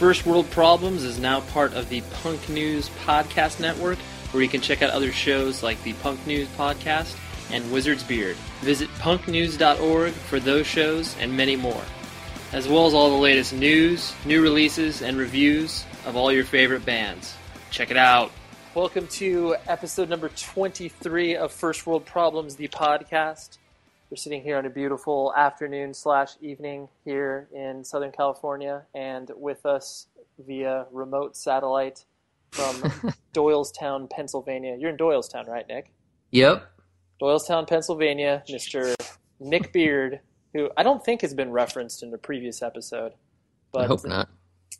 First World Problems is now part of the Punk News Podcast Network, where you can check out other shows like the Punk News Podcast and Wizard's Beard. Visit punknews.org for those shows and many more, as well as all the latest news, new releases, and reviews of all your favorite bands. Check it out. Welcome to episode number 23 of First World Problems, the podcast. We're sitting here on a beautiful afternoon slash evening here in Southern California, and with us via remote satellite from Doylestown, Pennsylvania. You're in Doylestown, right, Nick? Yep. Doylestown, Pennsylvania, Mr. Nick Beard, who I don't think has been referenced in the previous episode. But I hope not.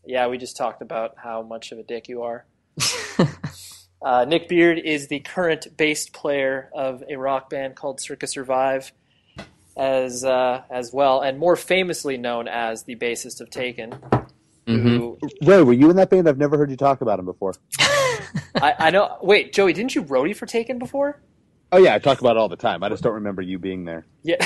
yeah, we just talked about how much of a dick you are. Uh, Nick Beard is the current bass player of a rock band called Circa Survive, as uh, as well, and more famously known as the bassist of Taken. Who Ray, were you in that band? I've never heard you talk about him before. I, I know. Wait, Joey, didn't you roadie for Taken before? Oh yeah, I talk about it all the time. I just don't remember you being there. Yeah.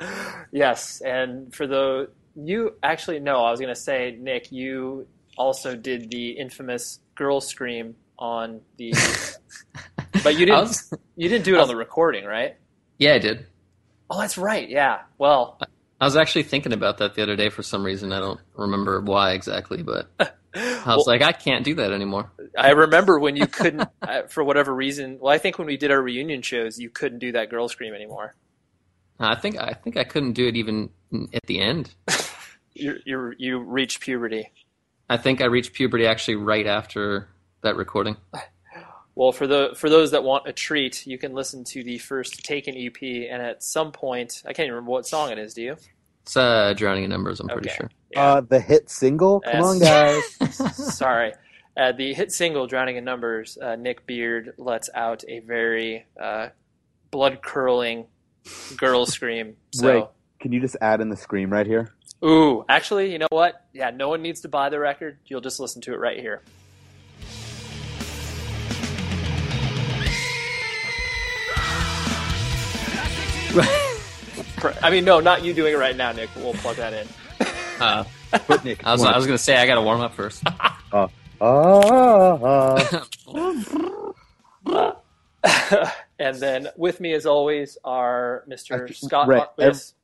yes, and for the you actually no, I was gonna say Nick, you also did the infamous girl scream on the, but you didn't. was- You didn't do it on the recording, right? Yeah, I did. Oh, that's right. Yeah. Well, I was actually thinking about that the other day for some reason. I don't remember why exactly, but I well, was like, I can't do that anymore. I remember when you couldn't, for whatever reason. Well, I think when we did our reunion shows, you couldn't do that girl scream anymore. I think I think I couldn't do it even at the end. You you you reached puberty. I think I reached puberty actually right after that recording. Well, for the for those that want a treat, you can listen to the first Taken EP, and at some point, I can't even remember what song it is. Do you? It's uh, Drowning in Numbers. I'm pretty sure. Yeah. Uh, the hit single. Come on, guys. Sorry. Uh, the hit single "Drowning in Numbers," uh, Nick Beard lets out a very uh, blood curdling girl scream. So, Ray, can you just add in the scream right here? ooh, actually, you know what? Yeah, no one needs to buy the record. You'll just listen to it right here. I mean, no, not you doing it right now, Nick. We'll plug that in. Uh, Put Nick. I was I was gonna say I got to warm up first. Ah, ah. and then with me, as always, are Mr. Actually, Scott. Ray, Mar- yes.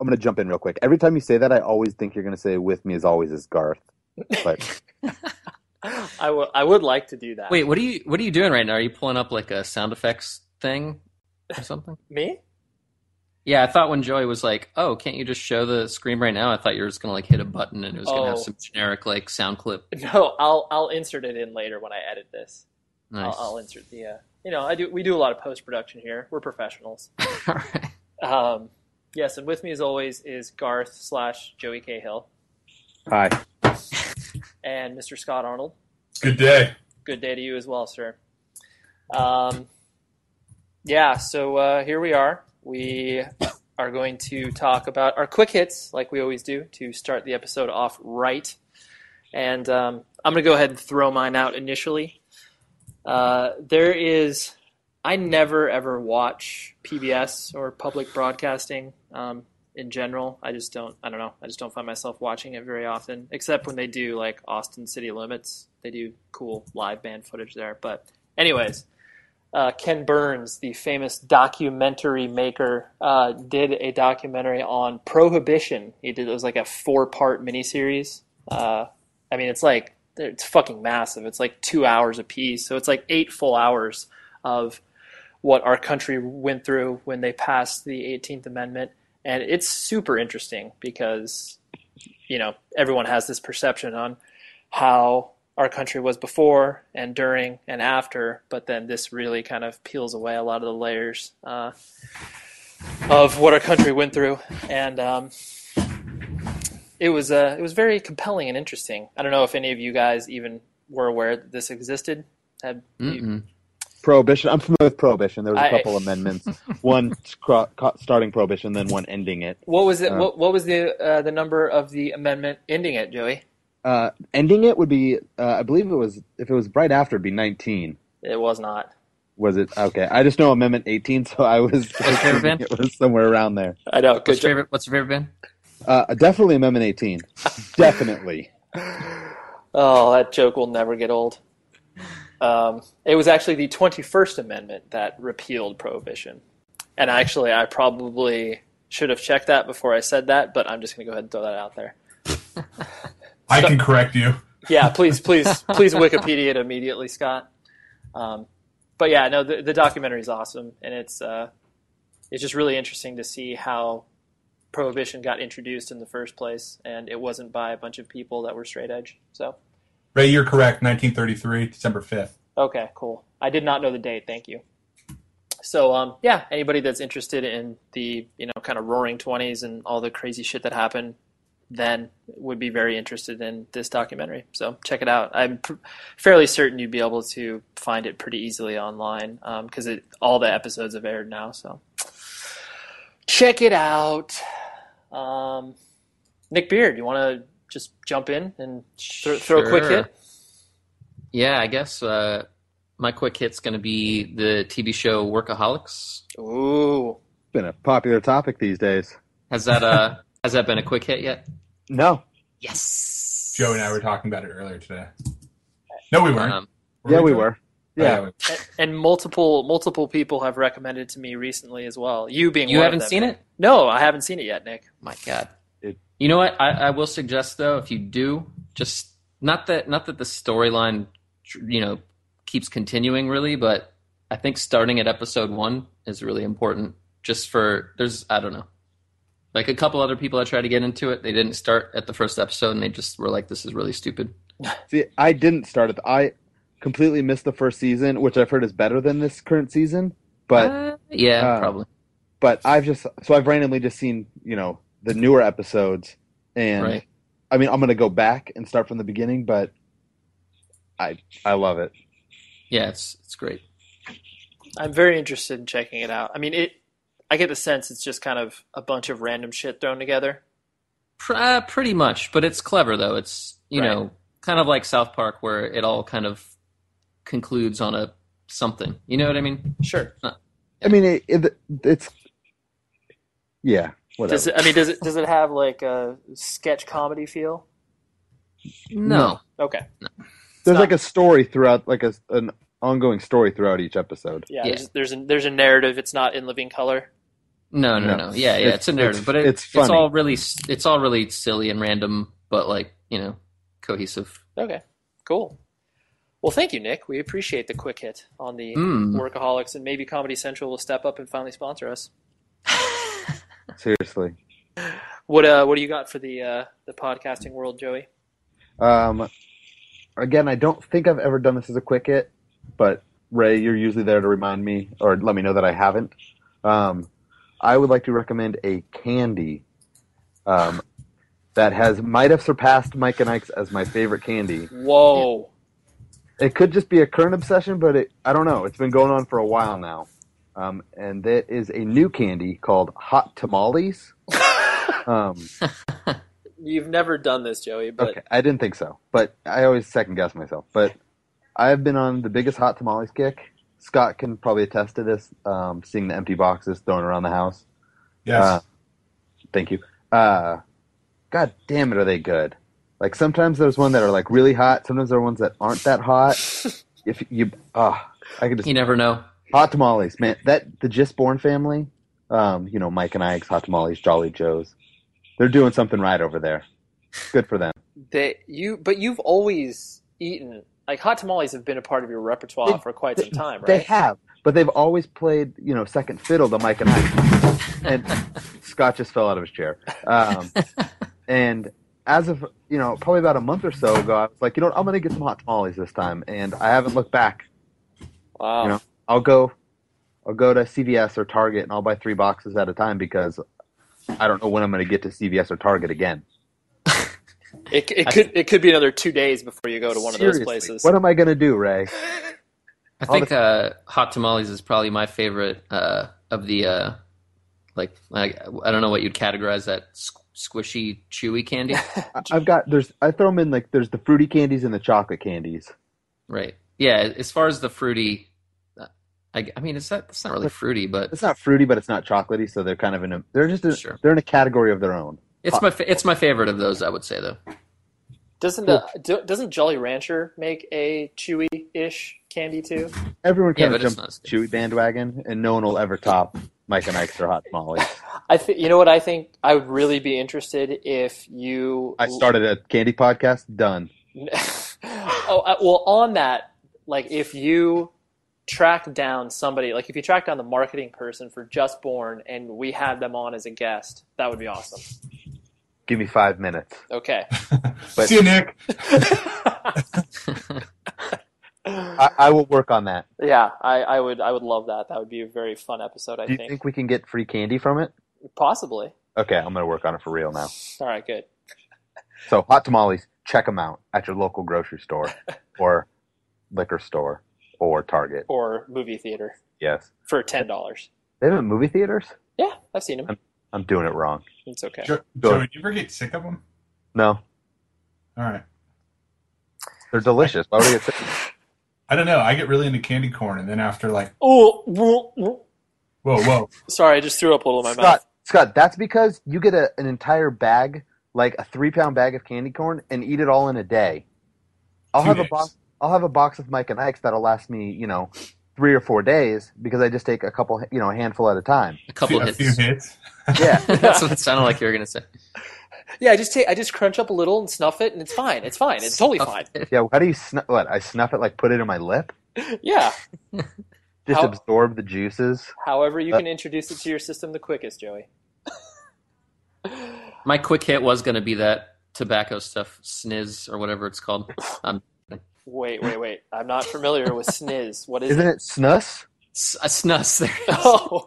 I'm gonna jump in real quick. Every time you say that, I always think you're gonna say "with me as always" is Garth. But I would I would like to do that. Wait, what are you what are you doing right now? Are you pulling up like a sound effects thing or something? me? Yeah, I thought when Joey was like, "Oh, can't you just show the screen right now?" I thought you were just gonna like hit a button and it was gonna have Oh. some generic like sound clip. No, I'll I'll insert it in later when I edit this. Nice. I'll, I'll insert the. Uh, you know, I do. We do a lot of post production here. We're professionals. All right. Um, yes, and with me as always is Garth slash Joey Cahill hi, and Mr. Scott Arnold. Good day. Good day to you as well, sir. Um, yeah, so uh, here we are. We are going to talk about our quick hits, like we always do, to start the episode off right. And um, I'm going to go ahead and throw mine out initially. Uh, there is, I never ever watch PBS or public broadcasting um, in general. I just don't, I don't know, I just don't find myself watching it very often, except when they do like Austin City Limits. They do cool live band footage there. But, anyways, uh, Ken Burns, the famous documentary maker, uh, did a documentary on prohibition. He did it was like a four part miniseries. Uh, I mean, it's like it's fucking massive. It's like two hours a piece, so it's like eight full hours of what our country went through when they passed the 18th Amendment, and it's super interesting because you know everyone has this perception on how our country was before and during and after, but then this really kind of peels away a lot of the layers uh, of what our country went through, and um, it was uh, it was very compelling and interesting. I don't know if any of you guys even were aware that this existed. Have you, prohibition. I'm familiar with prohibition. There was a I- couple amendments. One cro- starting prohibition, then one ending it. what was it? Uh, what, what was the uh, the number of the amendment ending it, Joey? Uh, ending it would be, uh, I believe it was, if it was right after, it'd be 19. It was not. Was it? Okay. I just know Amendment 18, so I was favorite band? it was somewhere around there. I know. Good What's your favorite? What's your favorite band? Uh, definitely Amendment 18. definitely. Oh, that joke will never get old. Um, it was actually the 21st Amendment that repealed prohibition. And actually, I probably should have checked that before I said that, but I'm just going to go ahead and throw that out there. I can correct you. Yeah, please, please, please Wikipedia it immediately, Scott. Um, but yeah, no, the, the documentary is awesome, and it's uh, it's just really interesting to see how prohibition got introduced in the first place, and it wasn't by a bunch of people that were straight edge. So, Ray, you're correct. 1933, December 5th. okay, cool. I did not know the date. Thank you. So, um, yeah, anybody that's interested in the you know kind of Roaring Twenties and all the crazy shit that happened then would be very interested in this documentary. So check it out. I'm pr- fairly certain you'd be able to find it pretty easily online because it all the episodes have aired now. So check it out. Um, Nick Beard, you want to just jump in and th- throw a quick Sure. hit? Yeah, I guess uh, my quick hit's going to be the TV show Workaholics. Ooh, Been a popular topic these days. Has that uh has that been a quick hit yet? No. Yes. Joe and I were talking about it earlier today. No, we weren't. Um, yeah, we Joe? were. Oh, Yeah. and, and multiple multiple people have recommended to me recently as well. You being you one haven't them. seen it? No, I haven't seen it yet, Nick. My God. It- you know what? I, I will suggest though, if you do, just not that not that the storyline, you know, keeps continuing really, but I think starting at episode one is really important. Just for there's I don't know, like a couple other people that tried to get into it, they didn't start at the first episode, and they just were like, "This is really stupid." See, I didn't start it. I completely missed the first season, which I've heard is better than this current season. But Uh, yeah, uh, probably. but I've just so I've randomly just seen you know the newer episodes, and Right. I mean I'm gonna go back and start from the beginning, but I I love it. Yeah, it's it's great. I'm very interested in checking it out. I mean, it. I get the sense it's just kind of a bunch of random shit thrown together. Uh, pretty much, but it's clever though. It's you Right. know kind of like South Park, where it all kind of concludes on a something. You know what I mean? Sure. I mean it, it it's yeah whatever. Does it, I mean, does it does it have like a sketch comedy feel? No. Okay. There's not- like a story throughout, like a an ongoing story throughout each episode. Yeah. Yeah. There's there's a, there's a narrative. It's not in living color. No, no, No. no. Yeah, yeah. It's- It's, a narrative, it's- but it, it's it's, all really it's all really silly and random, but like you know cohesive. Okay. Cool. Well, thank you, Nick. We appreciate the quick hit on the Mm. Workaholics, and maybe Comedy Central will step up and finally sponsor us. Seriously. What uh What do you got for the uh the podcasting world, Joey? Um, again, I don't think I've ever done this as a quick hit, but Ray, you're usually there to remind me or let me know that I haven't. Um, I would like to recommend a candy um, that has might have surpassed Mike and Ike's as my favorite candy. Whoa. It could just be a current obsession, but it, I don't know. It's been going on for a while now. Um, and that is a new candy called Hot Tamales. um, You've never done this, Joey, but okay, I didn't think so, but I always second guess myself. But I've been on the biggest hot tamales kick. Scott can probably attest to this. Um, seeing the empty boxes thrown around the house. Yes. Uh, thank you. Uh, God damn it, are they good? Like sometimes there's one that are like really hot. Sometimes there are ones that aren't that hot. if you, ah, I could just You never know. hot tamales, man. That the Just Born family. Um, you know, Mike and Ike's hot tamales, Jolly Joe's. They're doing something right over there. Good for them. they you but you've always eaten like hot tamales have been a part of your repertoire They- for quite some time, right? They have, but they've always played, you know, second fiddle to Mike and Ike. And Scott just fell out of his chair. Um, and as of, you know, probably about a month or so ago, I was like, you know what, I'm going to get some hot tamales this time. And I haven't looked back. wow. You know, I'll go, I'll go to CVS or Target and I'll buy three boxes at a time because I don't know when I'm going to get to CVS or Target again. It, it could it could be another two days before you go to one of those places. What am I going to do, Ray? I All think uh, hot tamales is probably my favorite uh, of the uh, like, like I don't know what you'd categorize that squ- squishy, chewy candy, I- I've got, there's, I throw them in like, there's the fruity candies and the chocolate candies. right? Yeah. As far as the fruity, uh, I, I mean, it's not it's not really fruity, but It's not fruity, but it's not chocolatey, so they're kind of in a, they're just, a, Sure. they're in a category of their own. It's my fa- it's my favorite of those. I would say though. Doesn't uh, do, doesn't Jolly Rancher make a chewy-ish candy too? Everyone Yeah, kind but of it's jumps not- Chewy bandwagon, and no one will ever top Mike and Ike's or Hot Tamales. I think you know what I think. I would really be interested if you. I started a candy podcast. Done. oh uh, well, on that, like if you track down somebody, like if you track down the marketing person for Just Born, and we had them on as a guest, that would be awesome. Give me five minutes. Okay. But- See you, Nick. I, I will work on that. yeah, I, I would. I would love that. That would be a very fun episode. I think. Do you think. think we can get free candy from it? possibly. Okay, I'm gonna work on it for real now. All right, good. So hot tamales, check them out at your local grocery store or liquor store or Target. Or movie theater Yes, for ten dollars. they have in movie theaters. Yeah, I've seen them. I'm doing it wrong. It's okay. Jo- Go. Joey, do you ever get sick of them? No, All right. they're delicious. Why would I get sick? I don't know. I get really into candy corn, and then after like, Oh, whoa, whoa. whoa, whoa, sorry, I just threw up a little in my Scott, mouth. Scott, that's because you get a, an entire bag, like a three pound bag of candy corn, and eat it all in a day. I'll Two have a box. I'll have a box of Mike and Ike's that'll last me, you know, three or four days because I just take a couple, you know, a handful at a time. A couple a hits. few hits. Yeah, That's what it sounded like you were gonna say. Yeah, I just take, I just crunch up a little and snuff it, and it's fine. It's fine. It's totally fine. yeah. How do you snuff? What? I snuff it like put it in my lip, Yeah. just How- absorb the juices. However, you Uh, can introduce it to your system the quickest, Joey. My quick hit was gonna be that tobacco stuff, sniz or whatever it's called. Um, Wait, wait, wait. I'm not familiar with sniz. What is Isn't it? it snus? s- a snus. There. it is. Oh,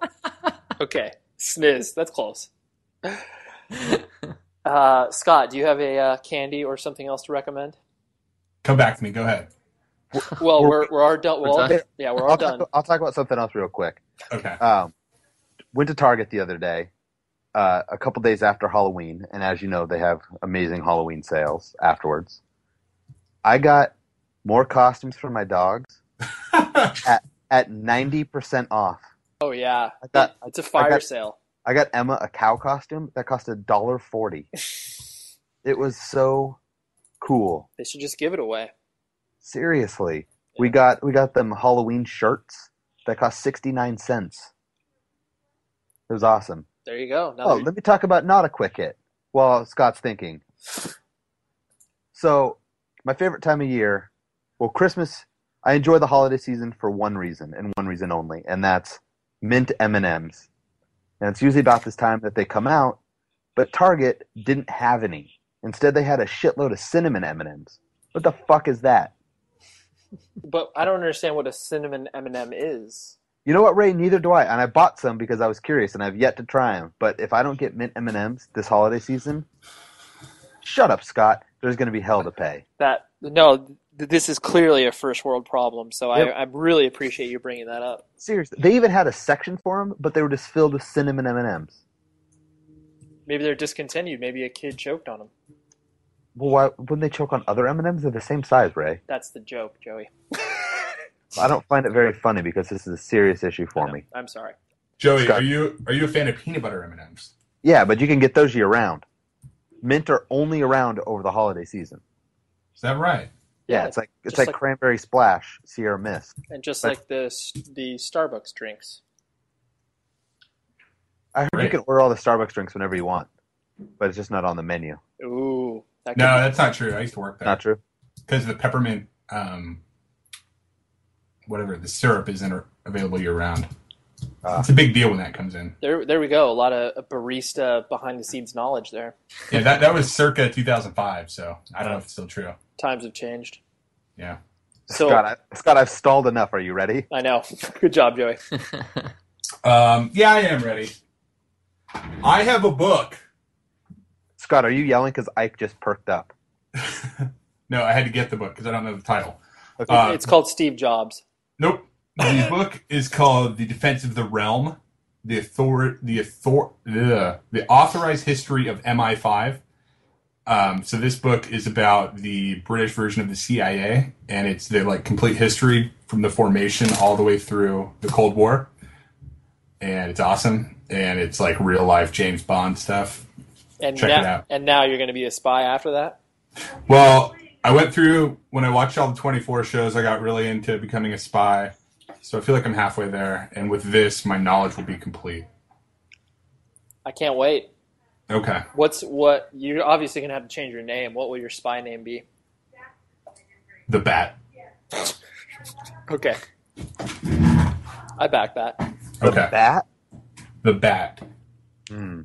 okay. Sniz. That's close. Uh, Scott, do you have a uh, candy or something else to recommend? Come back to me. Go ahead. Well, We're- we're we're all done. We're all, done? yeah, we're all I'll done. talk, I'll talk about something else real quick. Okay. Um, went to Target the other day, uh, a couple days after Halloween, and as you know, they have amazing Halloween sales afterwards. I got more costumes for my dogs at ninety percent off. Oh yeah, I got it's a fire got- sale. I got Emma a cow costume that cost a dollar forty. It was so cool. They should just give it away. Seriously, we got we got them Halloween shirts that cost sixty nine cents. It was awesome. There you go. Now Oh, let me talk about not a quick hit while Scott's thinking. So, my favorite time of year, well, Christmas. I enjoy the holiday season for one reason and one reason only, and that's mint M and M's. And it's usually about this time that they come out, but Target didn't have any. Instead, they had a shitload of cinnamon M and M's. What the fuck is that? but I don't understand what a cinnamon M&M is. You know what, Ray? Neither do I. And I bought some because I was curious, and I've yet to try them. But if I don't get mint M and M's this holiday season, shut up, Scott. There's going to be hell to pay. That no, this is clearly a first world problem. So Yep. I, I really appreciate you bringing that up. Seriously, they even had a section for them, but they were just filled with cinnamon M and M's. Maybe they're discontinued. Maybe a kid choked on them. Well, why wouldn't they choke on other M and M's? They're the same size, Ray. That's the joke, Joey. I don't find it very funny because this is a serious issue for me. I'm sorry. Joey, Scott. are you are you a fan of peanut butter M and M's? Yeah, but you can get those year round. Mint are only around over the holiday season. Is that right? Yeah, Yeah, it's like it's like, like- cranberry splash, Sierra Mist. And just But- like the the Starbucks drinks. I heard you can order all the Starbucks drinks whenever you want, but it's just not on the menu. Ooh, that No, be- that's not true. I used to work there Not true. because the peppermint, um, whatever the syrup isn't available year round. Ah. it's a big deal when that comes in. there. There we go. A lot of barista behind the scenes knowledge there. Yeah, that that was circa 2005. So I don't know if it's still true. Times have changed. Yeah. So Scott, I, Scott, I've stalled enough. Are you ready? I know. Good job, Joey. Um, yeah, I am ready. I have a book. Scott, are you yelling because Ike just perked up? no, I had to get the book because I don't know the title. Okay. Uh, it's called Steve Jobs. Nope. The book is called "The Defense of the Realm: The Author the Author ugh, the Authorized History of MI5." Um, so this book is about the British version of the CIA, and it's the like complete history from the formation all the way through the Cold War, and it's awesome. And it's like real life James Bond stuff. And Check now, it out. and now you're going to be a spy after that. Well, I went through when I watched all the 24 shows. I got really into becoming a spy, so I feel like I'm halfway there. And with this, my knowledge will be complete. I can't wait. Okay. What's what? You're obviously going to have to change your name. What will your spy name be? The bat. Okay. I back that. Okay. The bat? The bat. Hmm.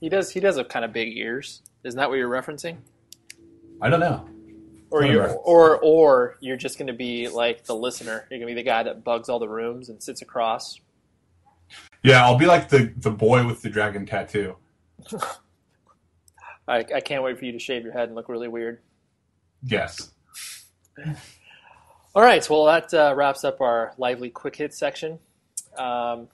He does. He does have kind of big ears. Isn't that what you're referencing? I don't know. Or you're, or or you're just going to be like the listener. You're going to be the guy that bugs all the rooms and sits across. Yeah, I'll be like the the boy with the dragon tattoo. I, I can't wait for you to shave your head and look really weird. Yes. All right, well, that uh, wraps up our lively quick hit section. Um,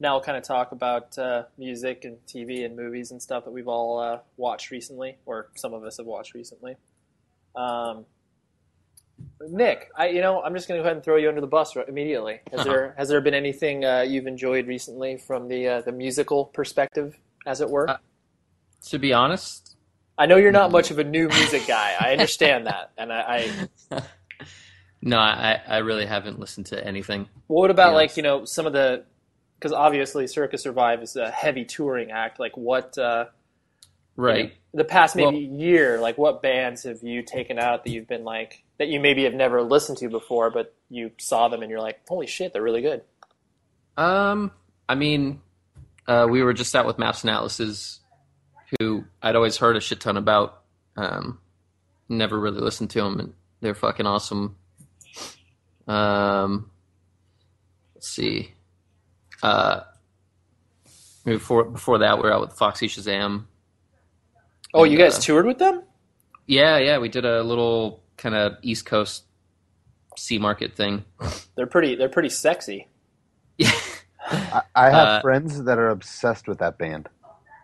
now we'll kind of talk about uh, music and TV and movies and stuff that we've all uh, watched recently, or some of us have watched recently. Um, Nick, I you know I'm just going to go ahead and throw you under the bus immediately. Has there has there been anything uh, you've enjoyed recently from the uh, the musical perspective, as it were? To be honest, I know you're not much of a new music guy. I understand that, and I, I no, I, I really haven't listened to anything. What about like you know some of the because obviously Circa Survive is a heavy touring act. Like what uh, Right. the past maybe Well- year, like what bands have you taken out that you've been like that you maybe have never listened to before, but you saw them and you're like, holy shit, they're really good. Um, I mean, uh, we were just out with Maps and Atlases, who I'd always heard a shit ton about. Um, never really listened to them, and they're fucking awesome. Um, let's see. Uh, before before that, we were out with Foxy Shazam. Oh, you guys Uh, toured with them? Yeah, yeah, we did a little kind of East Coast sea market thing. They're pretty. They're pretty sexy. Yeah. I, I have Uh, friends that are obsessed with that band.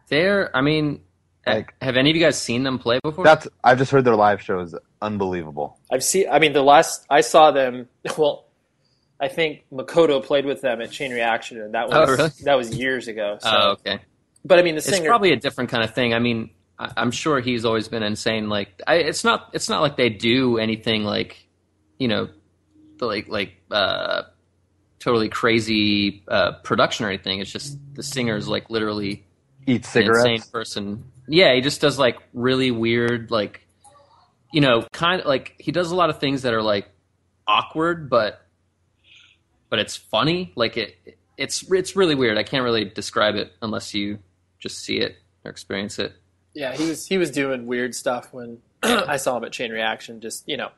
They're, I mean, Like- have any of you guys seen them play before? That's I've just heard their live show is unbelievable. I've seen. I mean, the last I saw them. Well, I think Makoto played with them at Chain Reaction, and that was Oh, really? that was years ago. So, oh, okay. but I mean, the singer. It's probably a different kind of thing. I mean, I, I'm sure he's always been insane. Like, I, it's not, it's not like they do anything like, you know, the, like like uh, totally crazy uh, production or anything. It's just the singer's like literally Eat an cigarettes. insane person. Yeah, he just does like really weird, like you know, kind of like he does a lot of things that are like awkward, but but it's funny. Like it, it's it's really weird. I can't really describe it unless you just see it or experience it. Yeah, he was he was doing weird stuff when I saw him at Chain Reaction. Just you know,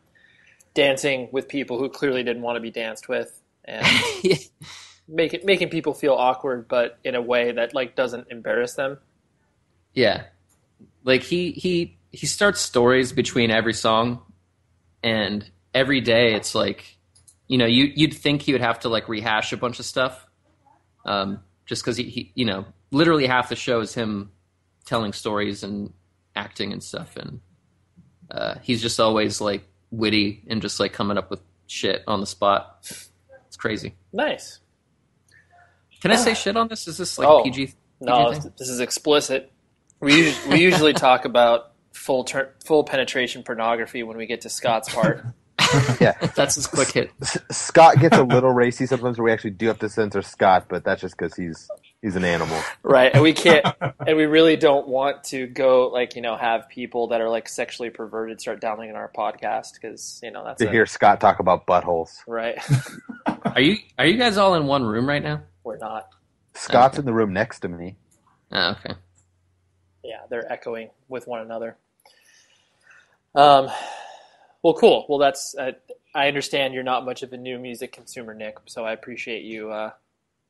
dancing with people who clearly didn't want to be danced with, and making making people feel awkward, but in a way that like doesn't embarrass them. Yeah, like he he he starts stories between every song, and every day it's like, you know, you you'd think he would have to like rehash a bunch of stuff, um, just because he, he you know literally half the show is him telling stories and acting and stuff, and uh, he's just always like witty and just like coming up with shit on the spot. It's crazy. Nice. Can I say shit on this? Is this like Oh. PG? No, PG thing? this is explicit. We we usually talk about full ter- full penetration pornography when we get to Scott's part. Yeah, That's his quick hit. S- Scott gets a little racy sometimes, where we actually do have to censor Scott, but that's just because he's he's an animal. right and we can't and we really don't want to go like you know have people that are like sexually perverted start downloading our podcast because you know that's To a- hear Scott talk about buttholes, right Are you are you guys all in one room right now? We're not Scott's Okay. in the room next to me. Oh, okay. yeah they're echoing with one another um well cool well that's uh, i understand you're not much of a new music consumer nick so i appreciate you uh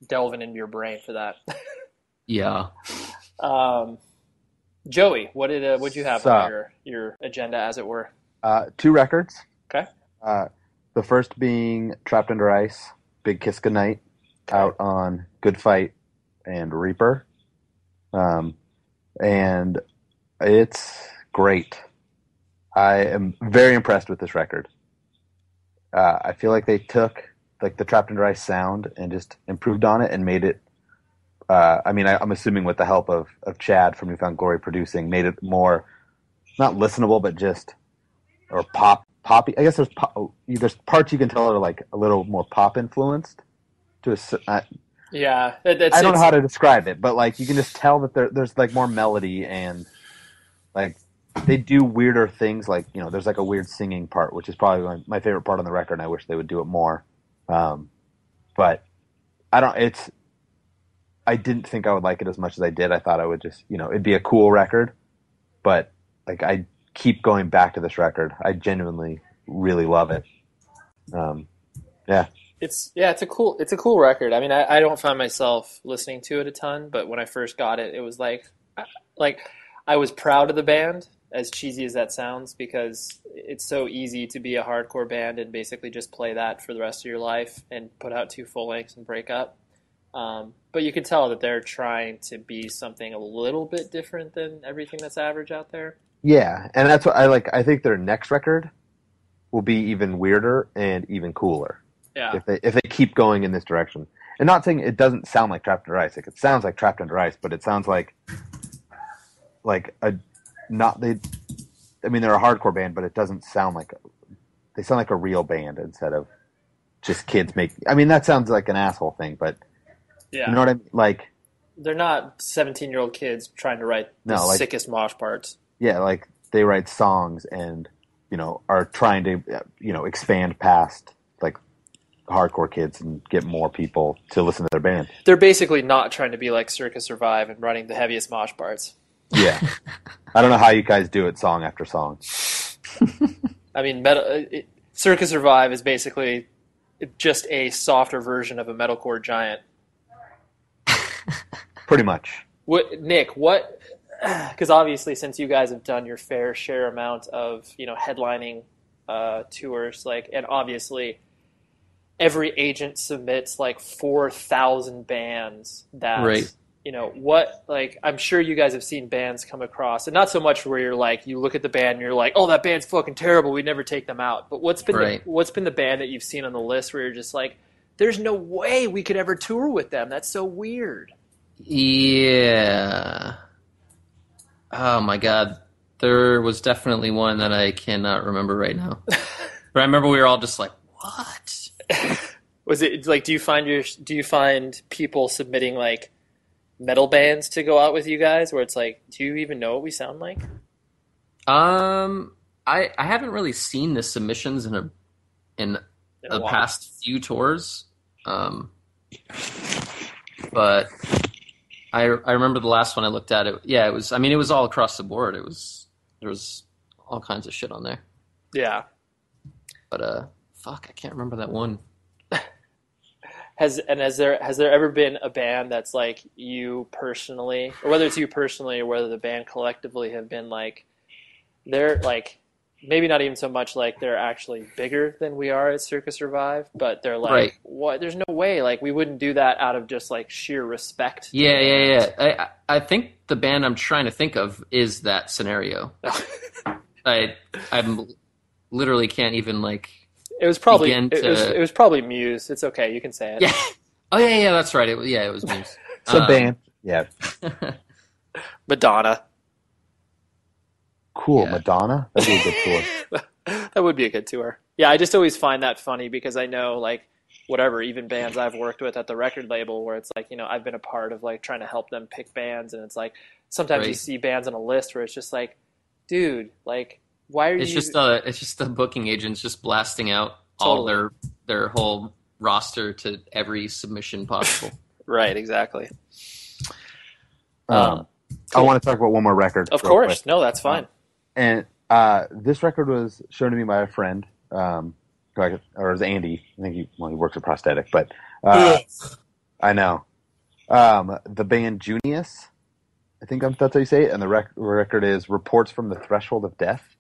delving into your brain for that Yeah. um joey what did uh, what you have So- on your your agenda as it were Uh, two records. Okay. Uh, the first being Trapped Under Ice, Big Kiss Goodnight, out on Good Fight and Reaper. Um, and it's great. I am very impressed with this record. Uh, I feel like they took like the Trapped and Dry sound and just improved on it and made it uh, I mean, I, I'm assuming with the help of, of Chad from New Found Glory producing, made it more not listenable, but just or pop poppy. I guess there's there's parts you can tell are like a little more pop influenced. To a, Yeah, it, it's, I don't know how to describe it, but like you can just tell that there, there's like more melody and like they do weirder things. Like you know, there's like a weird singing part, which is probably my, my favorite part on the record. and I wish they would do it more. Um, but I don't. It's. I didn't think I would like it as much as I did. I thought I would just, you know, it'd be a cool record, but like I keep going back to this record. I genuinely really love it. Um, yeah, It's yeah, it's a cool it's a cool record. I mean, I, I don't find myself listening to it a ton, but when I first got it, it was like like I was proud of the band, as cheesy as that sounds, because it's so easy to be a hardcore band and basically just play that for the rest of your life and put out two full lengths and break up. Um, but you can tell that they're trying to be something a little bit different than everything that's average out there. yeah, and that's what I like. I think their next record will be even weirder and even cooler. Yeah, if they if they keep going in this direction. And not saying it doesn't sound like Trapped Under Ice. Like it sounds like Trapped Under Ice, but it sounds like like a not they. I mean, they're a hardcore band, but it doesn't sound like they sound like a real band instead of just kids make. I mean, that sounds like an asshole thing, but yeah. you know what I mean? Like, they're not seventeen year old kids trying to write the No, like- sickest mosh parts. yeah, like they write songs and you know are trying to you know expand past hardcore kids and get more people to listen to their band. They're basically not trying to be like Circa Survive and running the heaviest mosh parts. Yeah, I don't know how you guys do it song after song. I mean, metal, it, Circa Survive is basically just a softer version of a metalcore giant. Pretty much. What Nick? What? Because obviously, since you guys have done your fair share amount of you know headlining uh, tours, like, and obviously, every agent submits like four thousand bands that Right. you know what like i'm sure you guys have seen bands come across and not so much where you're like you look at the band and you're like oh that band's fucking terrible we'd never take them out but what's been Right. the, what's been the band that you've seen on the list where you're just like there's no way we could ever tour with them that's so weird Yeah. Oh my god. There was definitely one that I cannot remember right now. but I remember we were all just like, "What?" Was it like do you find your do you find people submitting like metal bands to go out with you guys where it's like do you even know what we sound like Um, I I haven't really seen the submissions in a in In a the past few tours. Um, but I I remember the last one I looked at it. Yeah, it was. I mean, it was all across the board. It was there was all kinds of shit on there. yeah But uh, fuck, I can't remember that one. Has and has there has there ever been a band that's like you personally, or whether it's you personally or whether the band collectively have been like they're like maybe not even so much like they're actually bigger than we are at Circa Survive, but they're like Right. what? There's no way like we wouldn't do that out of just like sheer respect. Yeah, yeah, yeah. I I I think the band I'm trying to think of is that scenario. I I'm literally can't even like. It was probably Begin it, was, it was probably Muse. It's okay, you can say it. Yeah. Oh yeah, yeah. That's right. It, yeah, it was Muse. It's a band. Yeah. Madonna. Cool. Yeah. Madonna? That'd be a good tour. that would be a good tour. Yeah, I just always find that funny because I know like whatever, even bands I've worked with at the record label where it's like, you know, I've been a part of like trying to help them pick bands and it's like sometimes you see bands on a list where it's just like, dude, like why are It's you just uh it's just the booking agents just blasting out all their their whole roster to every submission possible. Right, exactly. Um, I want to talk about one more record. Of course. quick. No, that's fine. And uh, this record was shown to me by a friend, um, who I- or it was Andy. I think he well he works at Prosthetic, but uh, I know um, the band Junius. I think that's how you say it. And the rec- record is "Reports from the Threshold of Death."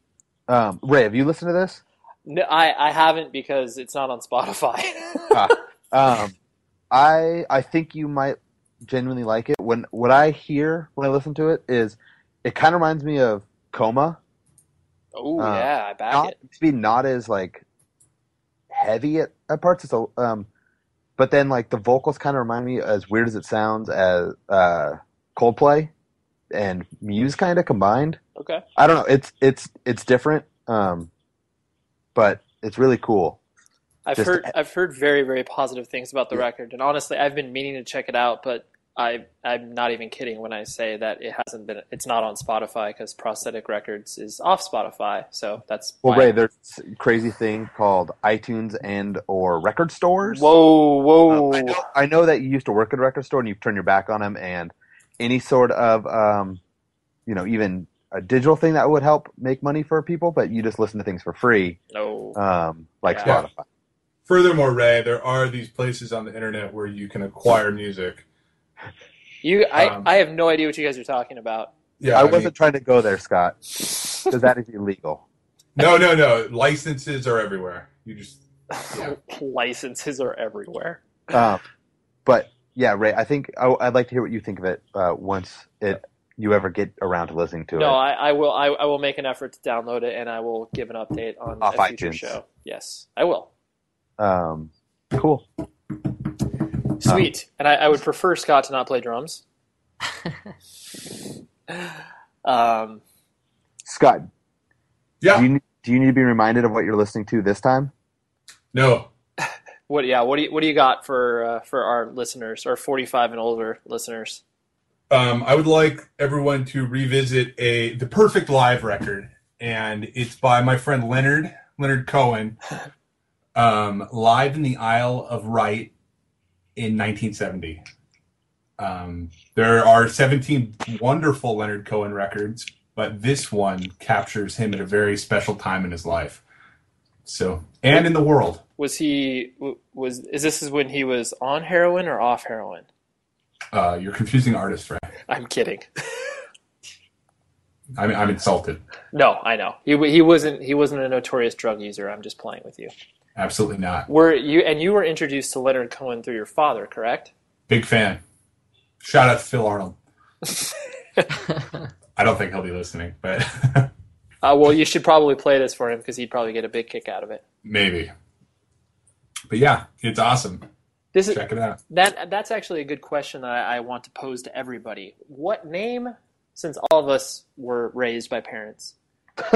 Um, Ray, have you listened to this? No, I, I haven't because it's not on Spotify. Um, I I think you might genuinely like it. When what I hear when I listen to it is, it kind of reminds me of Coma. oh yeah, I back not it. to be not as like heavy at, at parts. It's a um, but then like the vocals kind of remind me, as weird as it sounds, as uh, Coldplay and Muse kind of combined. Okay. I don't know. It's it's it's different, um, but it's really cool. I've Just- heard I've heard very very positive things about the Yeah. record, and honestly, I've been meaning to check it out, but I I'm not even kidding when I say that it hasn't been it's not on Spotify because Prosthetic Records is off Spotify, so that's Well, why- Ray, there's a crazy thing called iTunes and or record stores. Whoa, whoa! Um, I, know, I know that you used to work at a record store and you've turned your back on them, and any sort of, um, you know, even a digital thing that would help make money for people, but you just listen to things for free, no, um, like Yeah. Spotify. Furthermore, Ray, there are these places on the internet where you can acquire music. you I um, I have no idea what you guys are talking about. Yeah, I mean- wasn't trying to go there, Scott, because that is illegal. no, no, no. Licenses are everywhere. You just Yeah. Licenses are everywhere. Um, but yeah, Ray, I think I, I'd like to hear what you think of it uh, once it you ever get around to listening to No, it. I, I will. I, I will make an effort to download it, and I will give an update on Off a future iTunes. show. Yes, I will. Um, cool. Sweet. and I, I would prefer Scott to not play drums. um, Scott, yeah. do you do you need to be reminded of what you're listening to this time? No, what? Yeah. What do you What do you got for uh, for our listeners, our forty five and older listeners? um, I would like everyone to revisit a the perfect live record, and it's by my friend Leonard Leonard Cohen, um, live in the Isle of Wight in 1970. Um, there are 17 wonderful Leonard Cohen records, but this one captures him at a very special time in his life. So, and in the world. Was he was is this is when he was on heroin or off heroin? Uh, you're confusing artists, right? I'm kidding. I'm, I'm insulted. No, I know he he wasn't he wasn't a notorious drug user. I'm just playing with you. Absolutely not. Were you and you were introduced to Leonard Cohen through your father, correct? Big fan. Shout out to Phil Arnold. I don't think he'll be listening, but Uh, well, you should probably play this for him because he'd probably get a big kick out of it. maybe. But yeah, it's awesome. This is Check it out. that that's actually a good question that I, I want to pose to everybody. What name, since all of us were raised by parents,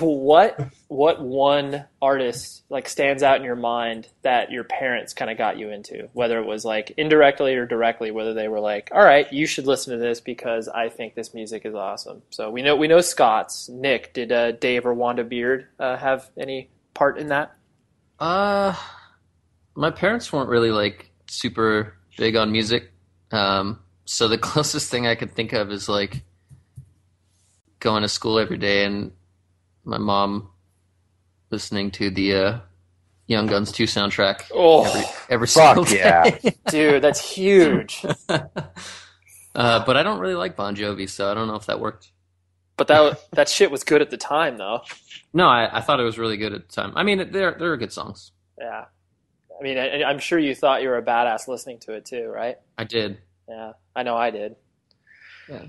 what what one artist like stands out in your mind that your parents kind of got you into, whether it was like indirectly or directly, whether they were like, "All right, you should listen to this because I think this music is awesome." So we know we know Scott's. Nick, did uh, Dave or Wanda Beard uh, have any part in that? Uh, my parents weren't really like super big on music. Um, so the closest thing I could think of is like going to school every day and my mom listening to the uh, Young Guns 2 soundtrack Oh, every, every Fuck single day. yeah. dude, that's huge. uh, but I don't really like Bon Jovi, so I don't know if that worked. But that that shit was good at the time, though. No, I, I thought it was really good at the time. I mean, there there are good songs. Yeah, I mean, I, I'm sure you thought you were a badass listening to it too, right? I did. Yeah, I know I did. Yeah.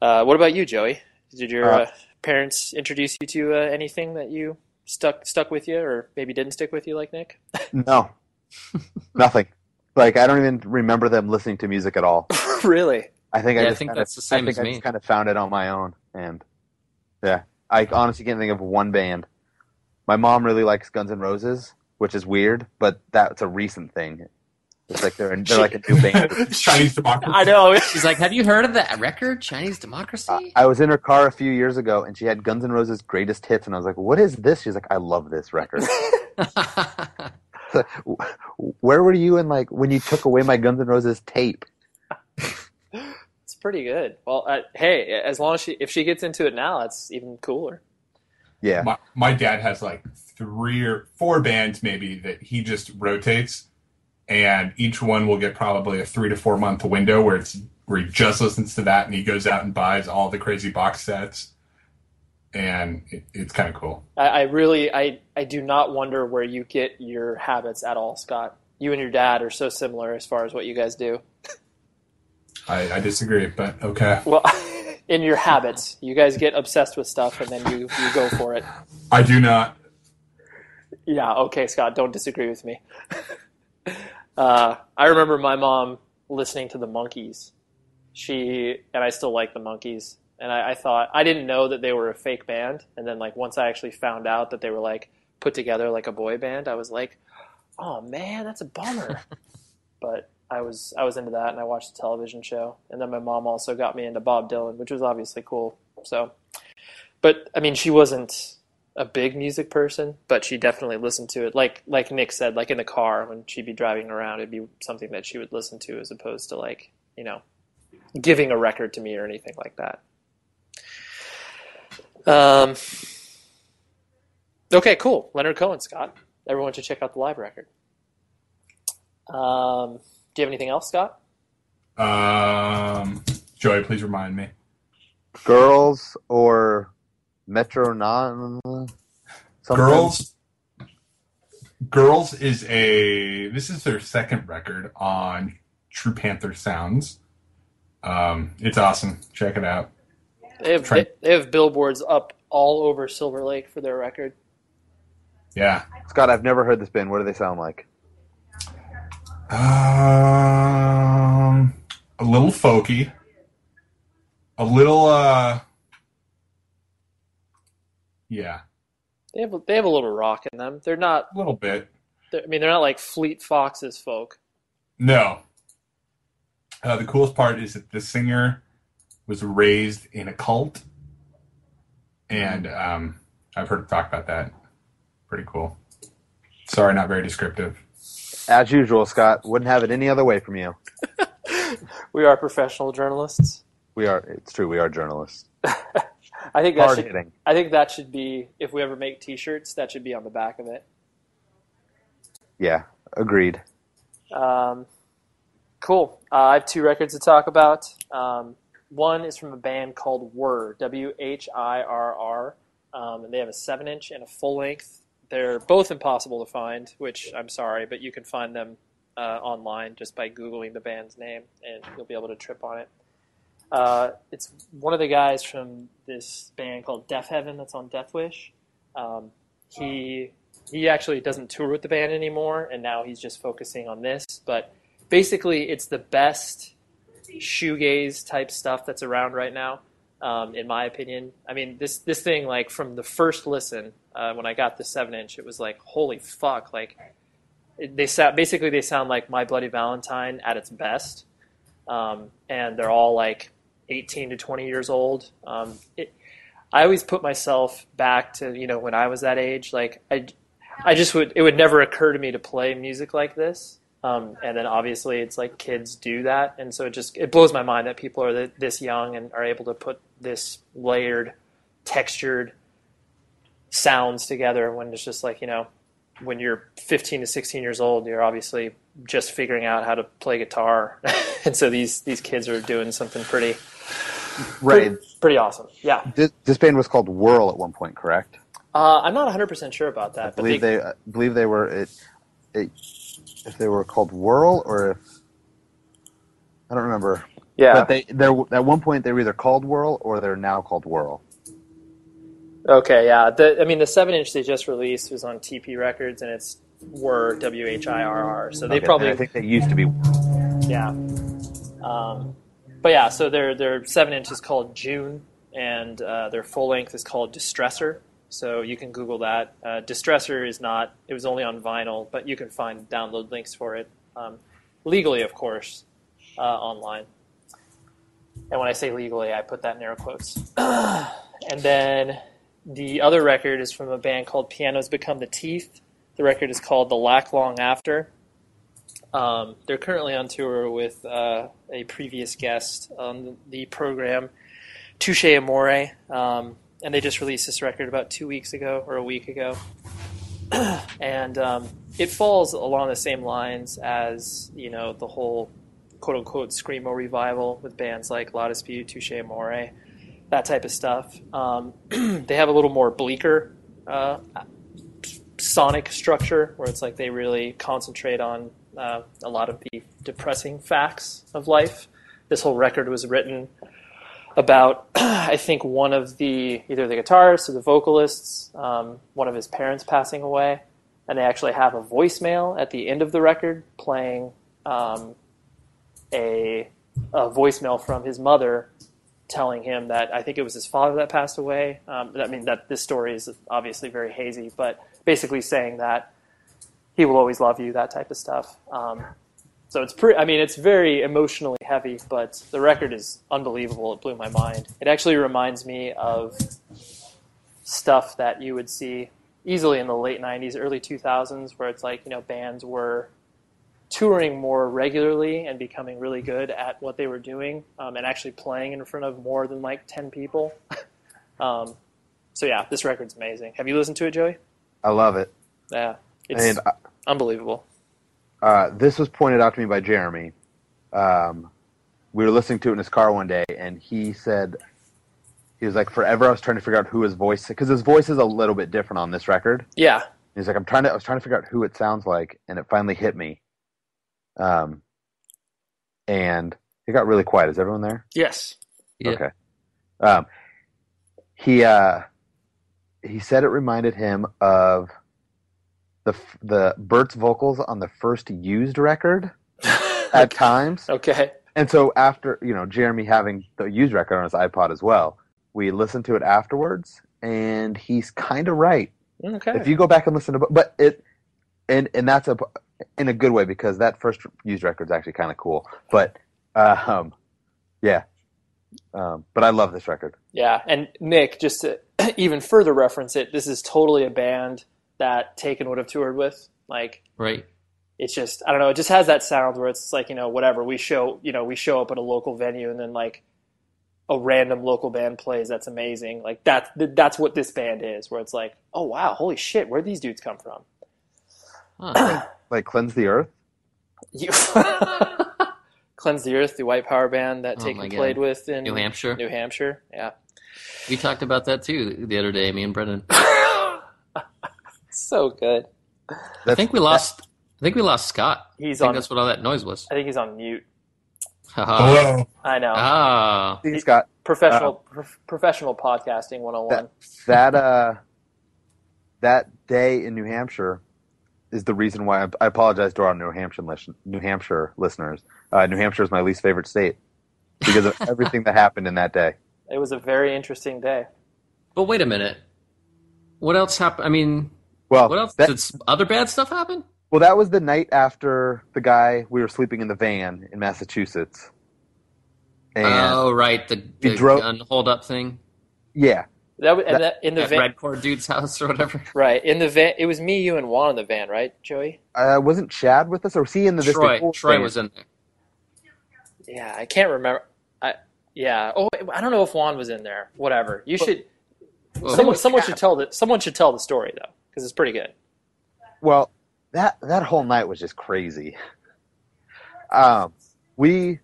Uh, what about you, Joey? Did your Uh, uh, parents introduce you to uh, anything that you stuck stuck with you, or maybe didn't stick with you, like Nick? No, nothing. Like I don't even remember them listening to music at all. really? I think Yeah, I I think kinda, that's the same I think as I me. just kind of found it on my own, and yeah, I honestly can't think of one band. My mom really likes Guns N' Roses, which is weird, but that's a recent thing. It's like they're they're like a new band. Chinese democracy. I know. She's like, "Have you heard of that record, Chinese Democracy?" Uh, I was in her car a few years ago, and she had Guns N' Roses' greatest hits, and I was like, "What is this?" She's like, "I love this record." Where were you in like when you took away my Guns N' Roses tape? It's pretty good. Well, uh, hey, as long as she if she gets into it now, it's even cooler. Yeah, My, my dad has like three or four bands maybe that he just rotates, and each one will get probably a three to four month window where it's where he just listens to that and he goes out and buys all the crazy box sets, and it, it's kind of cool. I, I really, I, I do not wonder where you get your habits at all, Scott. You and your dad are so similar as far as what you guys do. I, I disagree, but okay. Well, in your habits, you guys get obsessed with stuff and then you, you go for it. I do not. Yeah, okay, Scott, don't disagree with me. uh, I remember my mom listening to the Monkees. She and I still like the Monkees, and I, I thought I didn't know that they were a fake band, and then like once I actually found out that they were like put together like a boy band, I was like, oh man, that's a bummer. but I was I was into that, and I watched the television show, and then my mom also got me into Bob Dylan, which was obviously cool. So, but I mean, she wasn't a big music person, but she definitely listened to it. Like like Nick said, like in the car when she'd be driving around, it'd be something that she would listen to as opposed to like you know giving a record to me or anything like that. Um. Okay, cool. Leonard Cohen, Scott. Everyone should check out the live record. Um, do you have anything else, Scott? Um, Joey, please remind me. Girls or Metro Non? Girls. Girls is a. This is their second record on True Panther Sounds. Um, it's awesome. Check it out. They have Try- they, they have billboards up all over Silver Lake for their record. Yeah. Scott, I've never heard this band. What do they sound like? Um, a little folky. A little. uh Yeah, They have they have a little rock in them. They're not. a little bit. I mean, they're not like Fleet Foxes folk. No. Uh, the coolest part is that the singer was raised in a cult, and um, I've heard talk about that. Pretty cool. Sorry, not very descriptive. As usual, Scott. Wouldn't have it any other way from you. We are professional journalists. We are. It's true. We are journalists. I think that Hard should, hitting. I think that should be if we ever make T-shirts, that should be on the back of it. Yeah. Agreed. Um, cool. Uh, I have two records to talk about. Um, one is from a band called Whirr, W H I R R, um, and they have a seven inch and a full length. They're both impossible to find, which I'm sorry, but you can find them uh, online just by googling the band's name, and you'll be able to trip on it. Uh, it's one of the guys from this band called Deafheaven that's on Deathwish. Um, he he actually doesn't tour with the band anymore, and now he's just focusing on this. But basically, it's the best shoegaze type stuff that's around right now, um, in my opinion. I mean, this this thing like from the first listen uh, when I got the seven inch, it was like holy fuck! Like they sound basically they sound like My Bloody Valentine at its best, um, and they're all like eighteen to twenty years old. Um, it, I always put myself back to you know when I was that age. Like I, I just would it would never occur to me to play music like this. Um, and then obviously it's like kids do that, and so it just it blows my mind that people are th- this young and are able to put this layered, textured sounds together when it's just like you know when you're 15 to 16 years old, you're obviously just figuring out how to play guitar, and so these these kids are doing something pretty Ray, pretty, pretty awesome. Yeah, this, this band was called Whirl at one point, correct? uh, I'm not 100 percent sure about I that, but believe they, they, I believe they were it, it, if they were called Whirl or if I don't remember. yeah, But they they're at one point they were either called Whirl or they're now called Whirl. Okay, yeah. The, I mean, the seven inch they just released was on TP Records, and it's Whirr W H I R R. So they Okay, probably, I think they used to be yeah. Um, but yeah, so their their seven inch is called June, and uh, their full length is called Distressor. So you can Google that. Uh, Distressor is not; it was only on vinyl, but you can find download links for it um, legally, of course, uh, online. And when I say legally, I put that in air quotes. and then the other record is from a band called Pianos Become the Teeth. The record is called The Lack Long After. Um, they're currently on tour with uh, a previous guest on the program, Touche Amore, um, and they just released this record about two weeks ago or a week ago. and um, it falls along the same lines as you know the whole quote unquote screamo revival with bands like La Dispute, Touche Amore, that type of stuff. Um, they have a little more bleaker uh, sonic structure where it's like they really concentrate on uh, a lot of the depressing facts of life. This whole record was written about, I think, one of the either the guitarists or the vocalists, um, one of his parents passing away, and they actually have a voicemail at the end of the record playing um, a, a voicemail from his mother telling him that I think it was his father that passed away. Um, I mean, that this story is obviously very hazy, but basically saying that he will always love you, that type of stuff. Um, so it's pretty. I mean, it's very emotionally heavy, but the record is unbelievable. It blew my mind. It actually reminds me of stuff that you would see easily in the late '90s, early 2000s, where it's like you know bands were touring more regularly and becoming really good at what they were doing, um, and actually playing in front of more than like 10 people. um, so yeah, this record's amazing. Have you listened to it, Joey? I love it. Yeah, it's And uh, unbelievable. uh, this was pointed out to me by Jeremy. Um, we were listening to it in his car one day, and he said he was like, "Forever, I was trying to figure out who his voice because his voice is a little bit different on this record." Yeah, He's like, "I'm trying to, I was trying to figure out who it sounds like, and it finally hit me." Um, and it got really quiet. Is everyone there? yes, Yeah. Okay. Um, he uh, he said it reminded him of the the Bert's vocals on the first Used record at times. okay. And so after you know Jeremy having the Used record on his iPod as well, we listened to it afterwards, and he's kind of right. Okay. If you go back and listen to, but it, and and that's a in a good way because that first Used record is actually kind of cool. But um, yeah, um, but I love this record. Yeah, and Nick, just to even further reference it, this is totally a band that Taken would have toured with. Like, Right. it's just I don't know, it just has that sound where it's like you know whatever we show you know we show up at a local venue and then like a random local band plays that's amazing. Like that that's what this band is, where it's like oh wow, holy shit, where'd these dudes come from? Huh. Like cleanse the earth. You Cleanse the Earth, the White Power band that Oh Taken played with in New Hampshire. New Hampshire, yeah. We talked about that too the other day, me and Brendan. so good. I think we lost. I think we lost Scott. He's I think on. that's what all that noise was. I think he's on mute. Hello. I know. Ah, he's got professional prof- professional podcasting 101 That that uh, that day in New Hampshire is the reason why I, I apologize to our New Hampshire New Hampshire listeners. Uh, New Hampshire is my least favorite state because of everything that happened in that day. it was a very interesting day but wait a minute. What else happened? I mean, Well, what else? that- Did other bad stuff happen? Well, that was the night after the guy we were sleeping in the van in Massachusetts. And oh, right, the, He the drove- gun hold up thing yeah, was and that, in the at van Red Cord dude's house or whatever. right in the van it was me you and Juan in the van right Joey uh, wasn't Chad with us, or was he in the Troy, Troy van? was in there. yeah I can't remember I yeah oh I don't know if Juan was in there whatever you should Well, someone someone should tell the someone should tell the story though because it's pretty good Well, that that whole night was just crazy. Um, we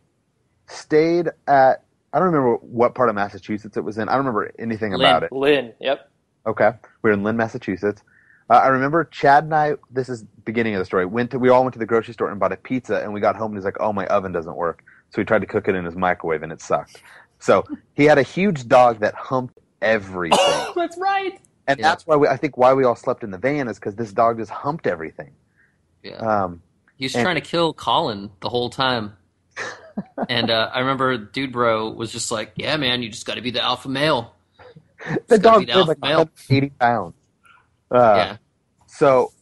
stayed at I don't remember what part of Massachusetts it was in. I don't remember anything Lynn. about it. Lynn yep Okay, we were in Lynn, Massachusetts. Uh, I remember Chad and I. This is beginning of the story. Went to we all went to the grocery store and bought a pizza, and we got home and he's like, "Oh, my oven doesn't work." So we tried to cook it in his microwave, and it sucked. So he had a huge dog that humped everything, that's right and Yeah. that's why we, I think why we all slept in the van is because this dog just humped everything. Yeah. Um, He was And- trying to kill Colin the whole time. And uh, I remember Dude Bro was just like, "Yeah, man, you just got to be the alpha male." the dog weighed like male. 180 pounds. Uh, yeah, So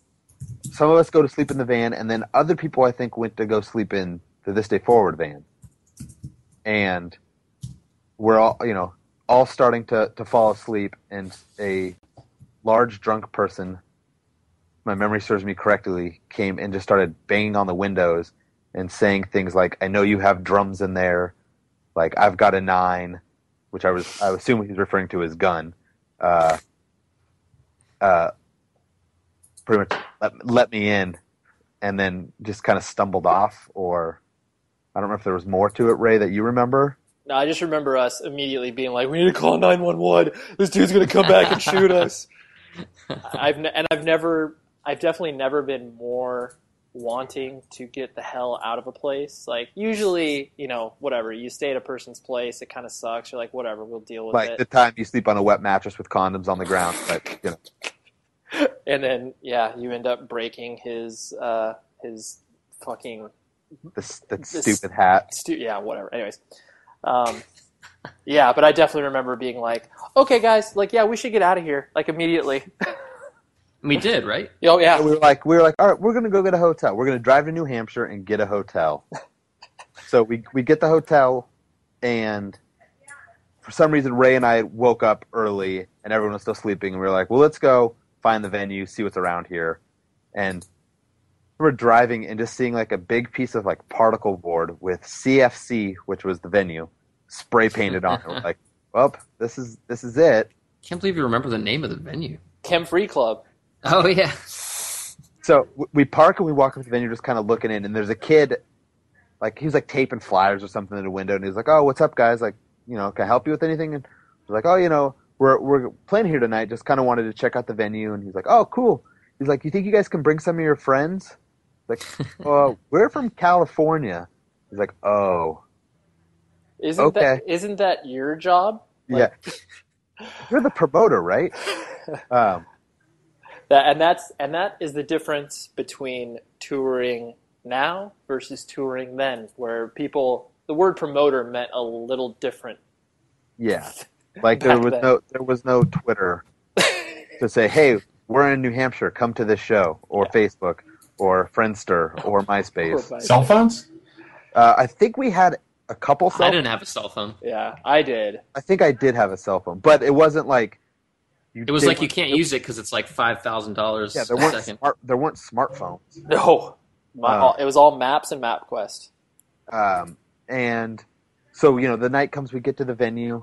some of us go to sleep in the van, and then other people I think went to go sleep in the This Day Forward van, and we're all you know all starting to to fall asleep, and a large drunk person, my memory serves me correctly, came and just started banging on the windows and saying things like, "I know you have drums in there," like "I've got a nine, which I was I assume he's referring to his gun. Uh, uh, pretty much let, let me in, and then just kind of stumbled off. Or I don't know if there was more to it, Ray, that you remember. no I just remember us immediately being like we need to call 911 this dude's gonna come back and shoot us I've ne- and I've never I've definitely never been more wanting to get the hell out of a place. Like usually, you know, whatever, you stay at a person's place, it kind of sucks. You're like, whatever, we'll deal with Like it. Like the time you sleep on a wet mattress with condoms on the ground, but you know. and then yeah, you end up breaking his uh, his fucking This that This- stupid hat. stu- yeah, whatever. Anyways, um, yeah, but I definitely remember being like, okay, guys, like yeah, we should get out of here like immediately. We did, right? oh yeah, we were like, we were like, all right, we're gonna go get a hotel. We're gonna drive to New Hampshire and get a hotel. so we we get the hotel, and for some reason Ray and I woke up early, and everyone was still sleeping, and we were like, well, let's go find the venue, see what's around here, and we we're driving and just seeing like a big piece of like particle board with CFC, which was the venue, spray painted on it. We're like, well, this is this is it. Can't believe you remember the name of the venue. Chem Free Club. Oh yeah. So we park and we walk up to the venue, just kind of looking in, and there's a kid, like he was like taping flyers or something in the window, and he's like, "Oh, what's up, guys? Like, you know, can I help you with anything?" And we're like, "Oh, you know, we're we're playing here tonight. Just kind of wanted to check out the venue." And he's like, "Oh, cool." He's like, "You think you guys can bring some of your friends?" Like, "Well, we're from California." He's like, "Oh, Isn't Okay. that isn't that your job? yeah." You're the promoter, right? Um, That and that's and that is the difference between touring now versus touring then, where people the word promoter meant a little different. yeah, like there was then. no there was no Twitter to say, "Hey, we're in New Hampshire. Come to this show," or Facebook, or Friendster, or MySpace. Cell phones? Uh, I think we had a couple. Cell I didn't have a cell phone. Yeah, I did. I think I did have a cell phone, but it wasn't like. You It was like you can't use it because it's like five thousand dollars Yeah, there weren't smart. There weren't smartphones. No, my, Uh. all, it was all maps and MapQuest. Um, and so you know, the night comes, we get to the venue,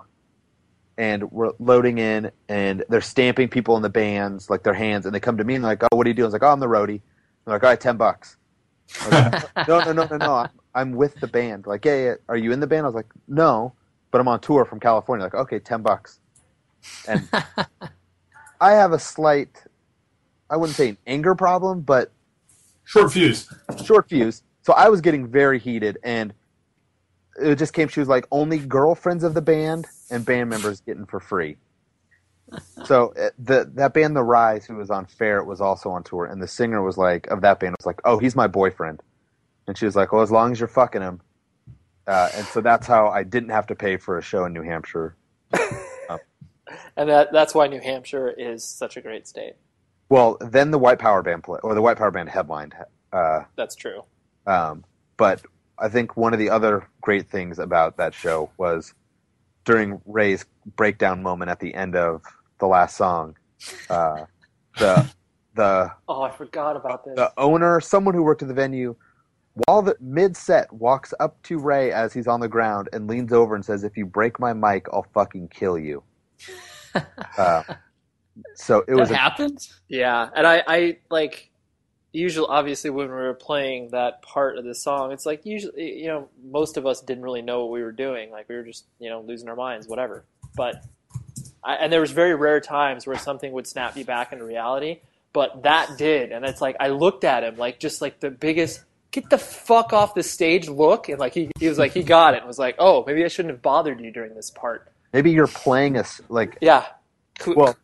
and we're loading in, and they're stamping people in the bands, like their hands, and they come to me and they're like, "Oh, what are you doing?" I was like, "Oh, I'm the roadie." They're like, "All right, ten bucks." Like, no, no, no, no, no. I'm, I'm with the band. Like, yeah, yeah. Are you in the band? I was like, no, but I'm on tour from California. Like, okay, ten bucks. And I have a slight, I wouldn't say an anger problem, but Short fuse. short fuse. So I was getting very heated, and it just came. She was like, only girlfriends of the band and band members getting for free. So uh, the that band, The Rise, who was on Ferret, was also on tour, and the singer was like, of that band was like, oh, he's my boyfriend, and she was like, well, as long as you're fucking him, uh, and so that's how I didn't have to pay for a show in New Hampshire. And that that's why New Hampshire is such a great state. Well, then the White Power Band play, or the White Power Band headlined. Uh, That's true. Um, but I think one of the other great things about that show was during Ray's breakdown moment at the end of the last song, uh, the the Oh, I forgot about this. the owner, someone who worked at the venue, while the mid set walks up to Ray as he's on the ground and leans over and says, "If you break my mic, I'll fucking kill you." Uh, so it was that a, happened. Yeah, and I, I like usually obviously when we were playing that part of the song, it's like usually you know most of us didn't really know what we were doing, like we were just you know losing our minds, whatever. But I, and there was very rare times where something would snap me back into reality, but that did, and it's like I looked at him like just like the biggest. Get the fuck off the stage! Look and like he, he was like he got it. and Was like, oh, maybe I shouldn't have bothered you during this part. Maybe you're playing us like Yeah. Could, Well-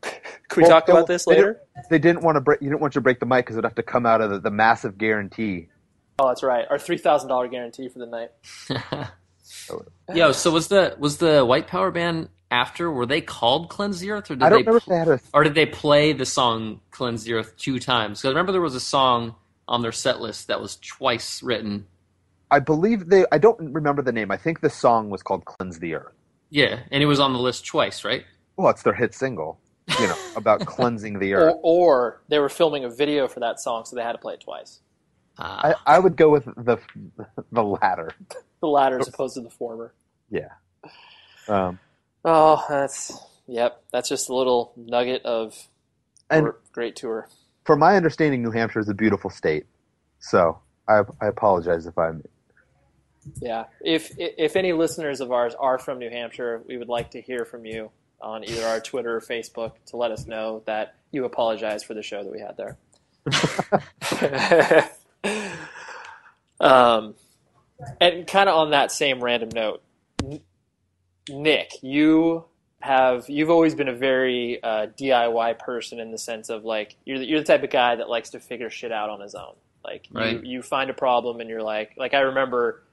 could we well, talk about this they didn't- later? they didn't want to break. You didn't want you to break the mic because it'd have to come out of the, the massive guarantee. Oh, that's right. Our three thousand dollar guarantee for the night. Yo, so was the was the White Power Band after? Were they called Cleanse the Earth, or did I don't they remember if they had a. or did they play the song Cleanse the Earth two times? Because I remember there was a song on their set list that was twice written. I believe they. I don't remember the name. I think the song was called "Cleanse the Earth." Yeah, and it was on the list twice, right? Well, it's their hit single. You know about cleansing the Or, earth. or they were filming a video for that song, so they had to play it twice. Ah, I, I would go with the the latter. The latter as opposed to the former. Yeah. Um, Oh, that's yep. That's just a little nugget of and great tour. from my understanding, New Hampshire is a beautiful state. So I I apologize if I'm. Yeah. If if any listeners of ours are from New Hampshire, we would like to hear from you on either our Twitter or Facebook to let us know that you apologize for the show that we had there. um, and kind of on that same random note, Nick, you have you've always been a very uh, DIY person in the sense of like you're the, you're the type of guy that likes to figure shit out on his own. Like Right. you, you find a problem and you're like like I remember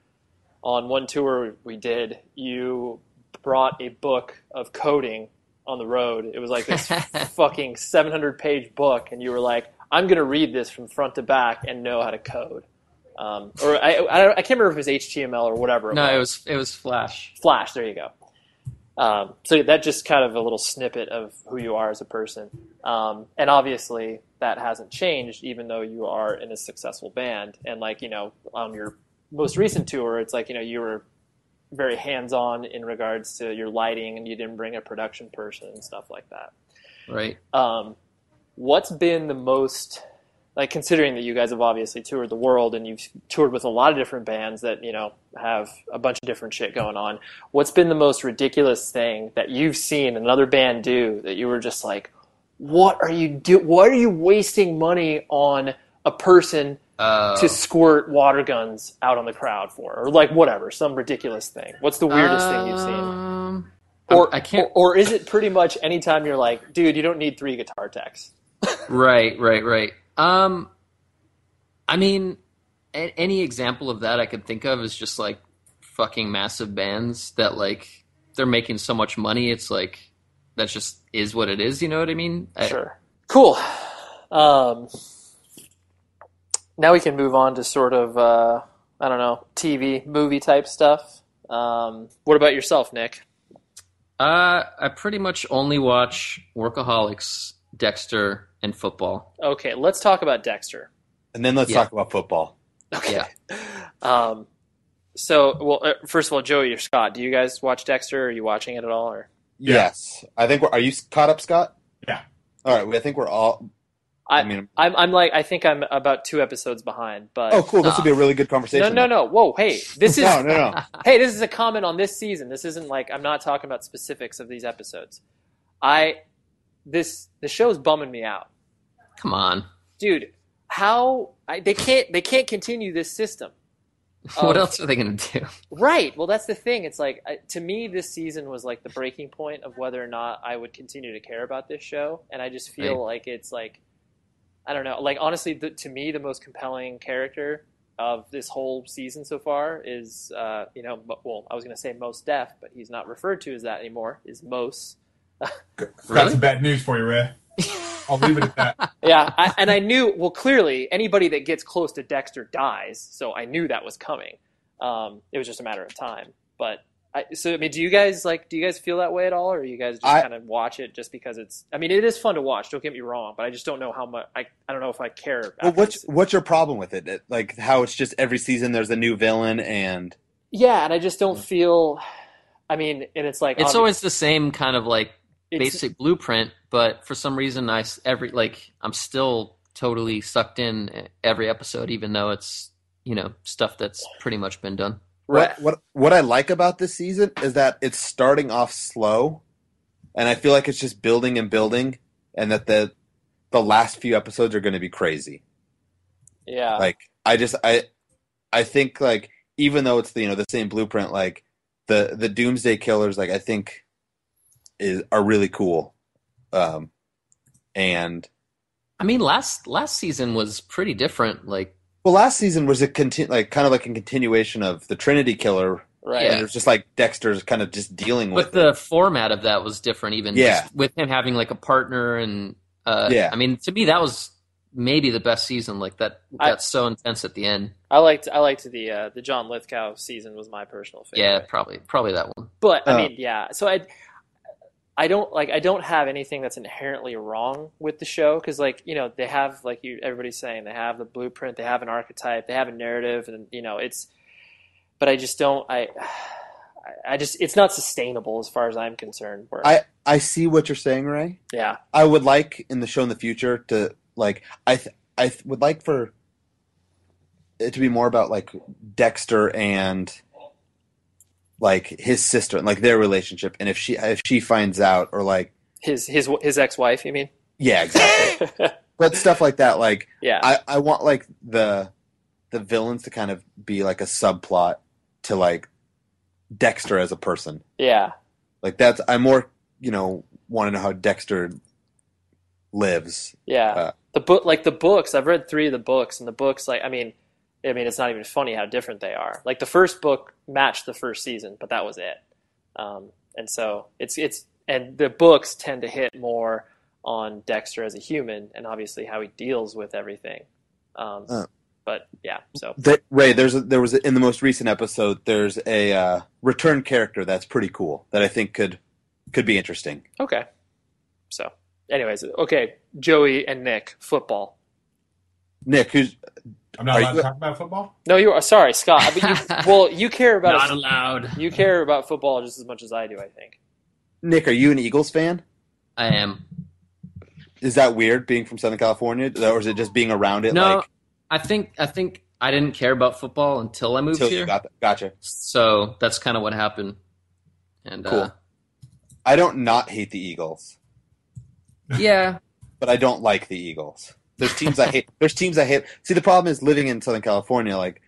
on one tour we did, you brought a book of coding on the road. It was like this fucking 700 page book, and you were like, I'm going to read this from front to back and know how to code. Um, or I, I, I can't remember if it was HTML or whatever. no, it was it was Flash. Flash. There you go. Um, so that just kind of a little snippet of who you are as a person, um, and obviously that hasn't changed, even though you are in a successful band. And like you know, on your most recent tour, it's like you know you were very hands-on in regards to your lighting, and you didn't bring a production person and stuff like that. Right. Um, what's been the most like considering that you guys have obviously toured the world and you've toured with a lot of different bands that you know have a bunch of different shit going on what's been the most ridiculous thing that you've seen another band do that you were just like what are you do what are you wasting money on a person Uh, to squirt water guns out on the crowd for or like whatever some ridiculous thing what's the weirdest thing you've seen Um, or I can't. or, or is it pretty much anytime you're like dude you don't need three guitar techs Right, right, right. Um, I mean, a- any example of that I could think of is just like fucking massive bands that like they're making so much money. It's like that just is what it is. You know what I mean? I- Sure. Cool. Um, now we can move on to sort of uh, I don't know TV movie type stuff. Um, what about yourself, Nick? Uh, I pretty much only watch Workaholics, Dexter, and football. Okay, let's talk about Dexter. And then let's Yeah. talk about football. Okay. Yeah. Um, so, well, uh, first of all, Joey or Scott, do you guys watch Dexter? Are you watching it at all? Or Yeah. Yes, I think we're. Are you caught up, Scott? Yeah. All right. I think we're all. I, I mean, I'm, I'm like, I think I'm about two episodes behind. But oh, cool. This would be a really good conversation. no, no, no. Whoa, hey, this is no, no, no. hey, this is a comment on this season. This isn't like I'm not talking about specifics of these episodes. I this the show's bumming me out, Come on. dude. How I, they can't they can't continue this system, what Um, else are they gonna do? right? Well, that's the thing. It's like I, to me, this season was like the breaking point of whether or not I would continue to care about this show, and I just feel Right. like it's like I don't know. Like honestly, the, to me, the most compelling character of this whole season so far is, uh, you know, Mo- well, I was going to say Mos Def, but he's not referred to as that anymore. Is Mos? Got Really? some bad news for you, Ray. I'll leave it at that. Yeah, I, and I knew. Well, clearly, anybody that gets close to Dexter dies, so I knew that was coming. Um, it was just a matter of time. But I, so, I mean, do you guys like? Do you guys feel that way at all, or you guys just I- kind of watch it just because it's? I mean, it is fun to watch. Don't get me wrong, but I just don't know how much. I, I don't know if I care. Well, what's this. what's your problem with it? It- Like how it's just every season there's a new villain and Yeah, and I just don't feel. I mean, and it's like It's always the same kind of like it's- basic blueprint, but for some reason, I s- every like I'm still totally sucked in every episode, even though it's you know stuff that's pretty much been done. Right. what what what I like about this season is that it's starting off slow, and I feel like it's just building and building, and that the the last few episodes are going to be crazy. Yeah. Like I just I I think like even though it's the you know the same blueprint, like the the Doomsday Killers, like I think is are really cool, um, and I mean, last last season was pretty different. Like, well, last season was a conti- like kind of like a continuation of the Trinity Killer, right. Yeah. and it was just like Dexter's kind of just dealing with but the format of that was different. Even Yeah. just with him having like a partner, and uh, Yeah. I mean, to me, that was maybe the best season. Like that, I- that's so intense at the end. I liked I liked the uh, the John Lithgow season was my personal favorite. Yeah, probably probably that one. But I Uh, mean, yeah. So I, I don't like. I don't have anything that's inherently wrong with the show because, like, you know, they have like you. Everybody's saying they have the blueprint, they have an archetype, they have a narrative, and you know, it's. But I just don't. I. I- just. It's not sustainable as far as I'm concerned. Where, I I see what you're saying, Ray. yeah. I would like in the show in the future to like I th- I th- would like for it to be more about like Dexter and like his sister and like their relationship and if she if she finds out or like His his his ex wife. You mean? yeah exactly but stuff like that like yeah. I I want like the the villains to kind of be like a subplot to like Dexter as a person yeah. like that's I'm more you know, want to know how Dexter lives. Yeah, Uh, the book, like the books. I've read three of the books, and the books, like I mean, I mean, it's not even funny how different they are. Like the first book matched the first season, but that was it. Um, and so it's it's and the books tend to hit more on Dexter as a human, and obviously how he deals with everything. Um, Uh. but yeah, so That, Ray, there's a, there was a, in the most recent episode. There's a uh, return character that's pretty cool that I think could could be interesting. okay. So, anyways, okay, Joey and Nick football. Nick, who's I'm not Are allowed you- to talk about football. No, you are sorry, Scott. I mean, you, well, you care about Not it- allowed. you care about football just as much as I do. I think. Nick? Are you an Eagles fan? I am. Is that weird being from Southern California, or is it just being around it? No, like I think I think I didn't care about football until I moved until here. you got? Gotcha. so that's kind of what happened. And Cool. uh, I don't not hate the Eagles, yeah, but I don't like the Eagles. There's teams I hate. There's teams I hate. See, the problem is living in Southern California. Like,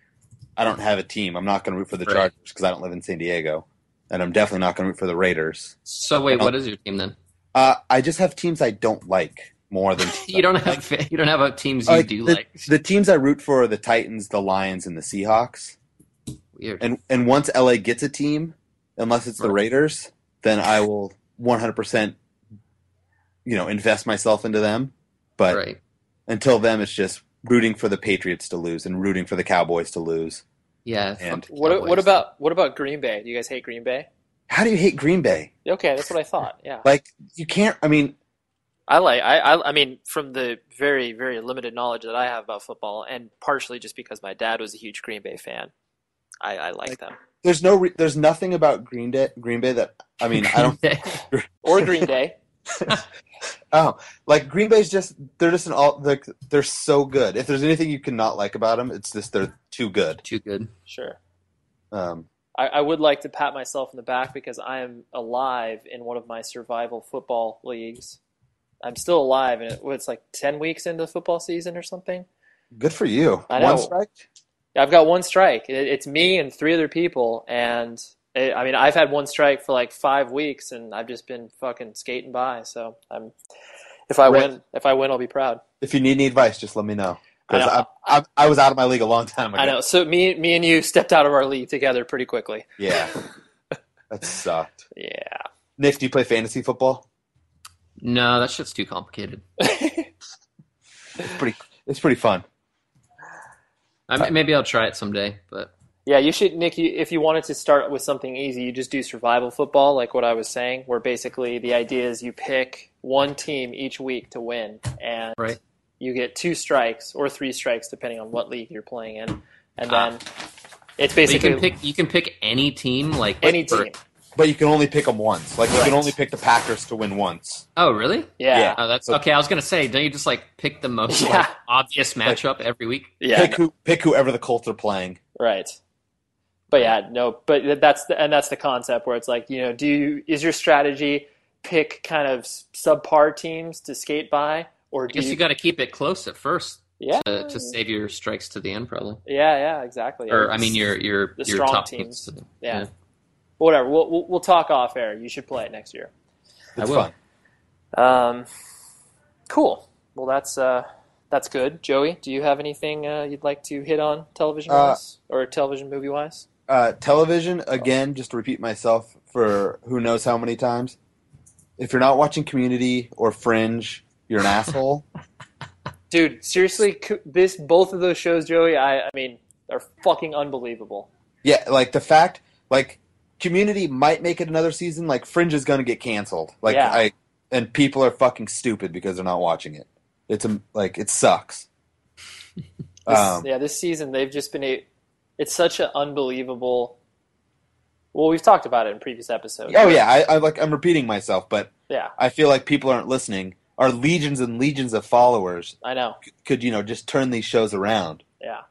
I don't have a team. I'm not going to root for the Right. Chargers because I don't live in San Diego, and I'm definitely not going to root for the Raiders. So wait, what is your team then? Uh, I just have teams I don't like more than You don't have you don't have a teams you Like, do the, like. the teams I root for are the Titans, the Lions, and the Seahawks. Weird. And and once LA gets a team, unless it's the. Raiders, then I will 100% you know, invest myself into them. But right. Until then it's just rooting for the Patriots to lose and rooting for the Cowboys to lose. Yeah. And- What what about what about Green Bay? Do you guys hate Green Bay? How do you hate Green Bay? Okay, that's what I thought. Yeah, Like you can't I mean, I like I, I I mean from the very very limited knowledge that I have about football, and partially just because my dad was a huge Green Bay fan, I, I like them. there's no re- there's nothing about Green Day Green Bay that I mean, I don't Or Green Day. Oh, like Green Bay's just they're just an all like they're so good. If there's anything you cannot like about them, it's just they're too good. Too good. Sure. Um, I, I would like to pat myself in the back because I am alive in one of my survival football leagues. I'm still alive, and it, it's like ten weeks into the football season or something. good for you. I know. One strike. I've got one strike. It, it's me and three other people, and it, I mean, I've had one strike for like five weeks, and I've just been fucking skating by. So I'm, if I Right. win, if I win, I'll be proud. If you need any advice, just let me know. Because know. I, I, I was out of my league a long time ago. I know. So me, me and you stepped out of our league together pretty quickly. Yeah, that sucked. Yeah. Nick, do you play fantasy football? No, that shit's too complicated. It's pretty. It's pretty fun. I maybe I'll try it someday, but Yeah, you should, Nick. You, if you wanted to start with something easy, you just do survival football, like what I was saying, where basically the idea is you pick one team each week to win, and Right. you get two strikes or three strikes depending on what league you're playing in, and Ah. then it's But you basically can pick you can pick any team like any for- team. But you can only pick them once. Like you Right. can only pick the Packers to win once. Oh, really? Yeah, Yeah. Oh, that's okay. I was gonna say, don't you just like pick the most Yeah. like, obvious matchup every week? yeah, pick who pick whoever the Colts are playing. right. But yeah, no, but that's the and that's the concept where it's like you know, do you is your strategy pick kind of subpar teams to skate by, or I guess you, you got to keep it close at first yeah, to, to save your strikes to the end, probably. yeah, yeah, exactly. Or I mean, your your The your strong top teams. teams. Yeah. whatever. We'll, we'll we'll talk off air. You should play it next year. I It's will. fun. Um, cool. Well, that's uh, that's good. Joey, do you have anything uh, you'd like to hit on television wise or television movie wise? Uh, television again. Just to repeat myself for who knows how many times. If you're not watching Community or Fringe, you're an asshole. Dude, seriously, this both of those shows, Joey. I I mean, they're fucking unbelievable. Yeah, like the fact, like Community might make it another season. Like Fringe is gonna get canceled. Like Yeah. I and people are fucking stupid because they're not watching it. It's a, like it sucks. This, Um, yeah, this season they've just been a. It's such an unbelievable. Well, we've talked about it in previous episodes. oh yeah, I, I like I'm repeating myself, but yeah, I feel like people aren't listening. Our legions and legions of followers I know. could you know just turn these shows around. Yeah,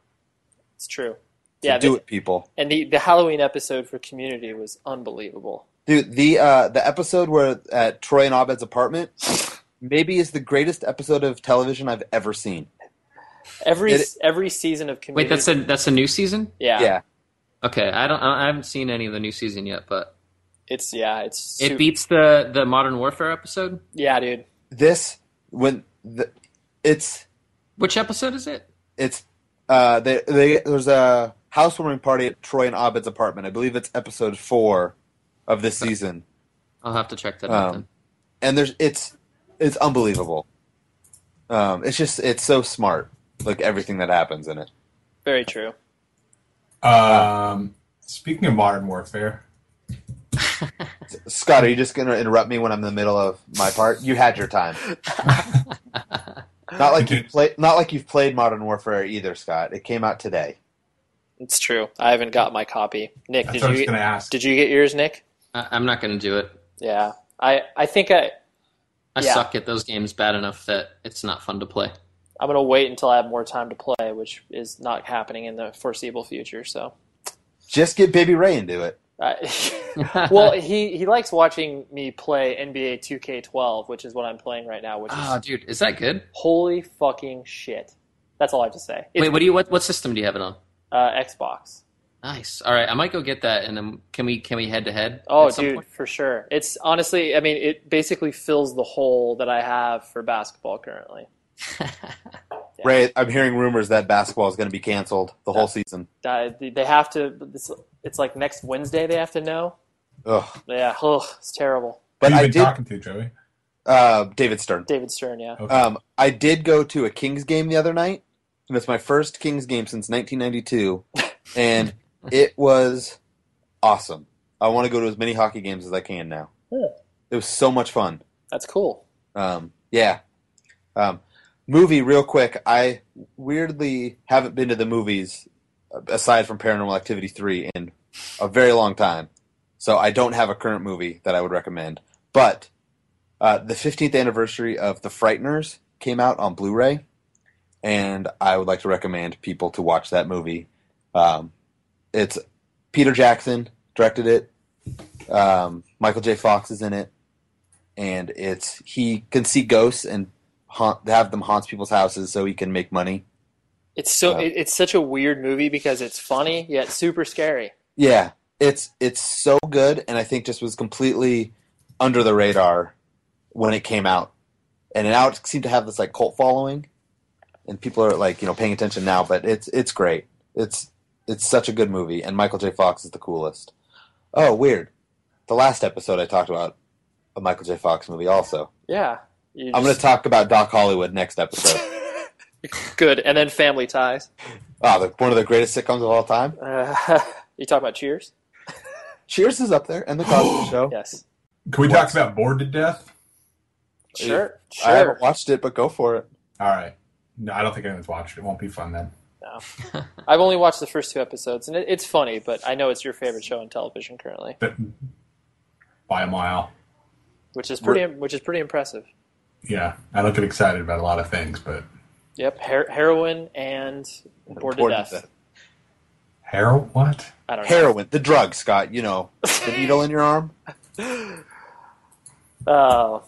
it's true. So Yeah, do it, people. And the the Halloween episode for Community was unbelievable. Dude, the uh, the episode where at Troy and Abed's apartment maybe is the greatest episode of television I've ever seen. Every It- every season of Community. Wait, that's a that's a new season. yeah. Yeah, Okay, I don't I haven't seen any of the new season yet, but It's yeah, it's It beats the the Modern Warfare episode. yeah, dude. This when the, it's Which episode is it? it's uh they, they there's a housewarming party at Troy and Abed's apartment. I believe it's episode four of this season, I'll have to check that out Um, then. and there's it's it's unbelievable. Um, it's just it's so smart, like everything that happens in it. Very true. Um, speaking of Modern Warfare, Scott, are you just gonna interrupt me when I'm in the middle of my part? You had your time. Not like you played. Not like you've played Modern Warfare either, Scott. It came out today. It's true. I haven't got my copy. Nick, that's did what I you was get, going to ask. did you get yours, Nick? I, I'm not going to do it. Yeah. I I think I I Yeah. suck at those games bad enough that it's not fun to play. I'm gonna wait until I have more time to play, which is not happening in the foreseeable future. So, Just get Baby Ray into it. I, well, he he likes watching me play NBA 2K12, which is what I'm playing right now. Which is oh, dude, is that good? holy fucking shit. That's all I have to say. It's, Wait, what do you what what system do you have it on? uh, Xbox. Nice. All right, I might go get that, and then can we can we head to head? Oh, dude, point? for sure. It's honestly, I mean, it basically fills the hole that I have for basketball currently. Ray, I'm hearing rumors that basketball is going to be canceled the whole season. Uh, they have to. It's, it's like next Wednesday. They have to know. Ugh. Yeah, ugh, it's terrible. But Who you I been did. talking to, Joey? Uh, David Stern. David Stern. Yeah. Okay. Um, I did go to a Kings game the other night, and it's my first Kings game since 1992, and it was awesome. I want to go to as many hockey games as I can now. Yeah. It was so much fun. That's cool. Um, yeah. Um, movie, real quick. I weirdly haven't been to the movies uh, aside from Paranormal Activity 3 in a very long time. So I don't have a current movie that I would recommend. But uh, the 15th anniversary of The Frighteners came out on Blu ray. And I would like to recommend people to watch that movie. Um, it's Peter Jackson directed it. Um, Michael J. Fox is in it and it's he can see ghosts and haunt, have them haunt people's houses so he can make money. It's so it, it's such a weird movie because it's funny yet super scary. Yeah, it's it's so good, and I think just was completely under the radar when it came out, and now it seemed to have this like cult following, and people are like you know paying attention now. But it's it's great. It's it's such a good movie, and Michael J. Fox is the coolest. Oh, weird. The last episode I talked about a Michael J. Fox movie. Also, Yeah. You I'm going to talk about Doc Hollywood next episode. Good, and then Family Ties. Oh, the, one of the greatest sitcoms of all time. Uh, you talk about Cheers? Cheers is up there, and The Cosby Show. Yes. Can we talk about Bored to Death? Sure. Sure. I Sure. haven't watched it, but go for it. All right. No, I don't think anyone's watched it. It won't be fun then. No. I've only watched the first two episodes, and it, it's funny, but I know it's your favorite show on television currently, But by a mile. which is pretty which is pretty impressive. Yeah, I don't get excited about a lot of things, but Yep, her- heroin and bored to Bored to death. death. Hero, what? I don't know. Heroin, the drug, Scott. You know, the needle in your arm. Oh,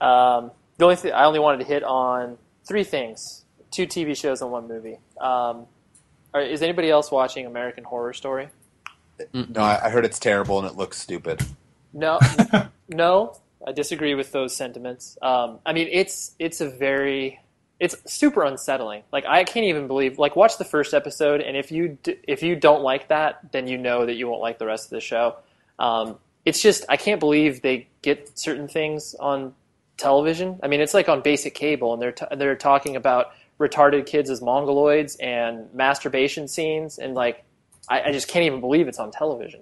um, the only thing I only wanted to hit on three things: two TV shows and one movie. Um, are, is anybody else watching American Horror Story? No, I, I heard it's terrible and it looks stupid. No, no, I disagree with those sentiments. Um, I mean, it's it's a very it's super unsettling. Like I can't even believe. Like watch the first episode, and if you d- if you don't like that, then you know that you won't like the rest of the show. Um, it's just I can't believe they get certain things on television. I mean, it's like on basic cable, and they're t- they're talking about retarded kids as mongoloids and masturbation scenes, and like I, I just can't even believe it's on television.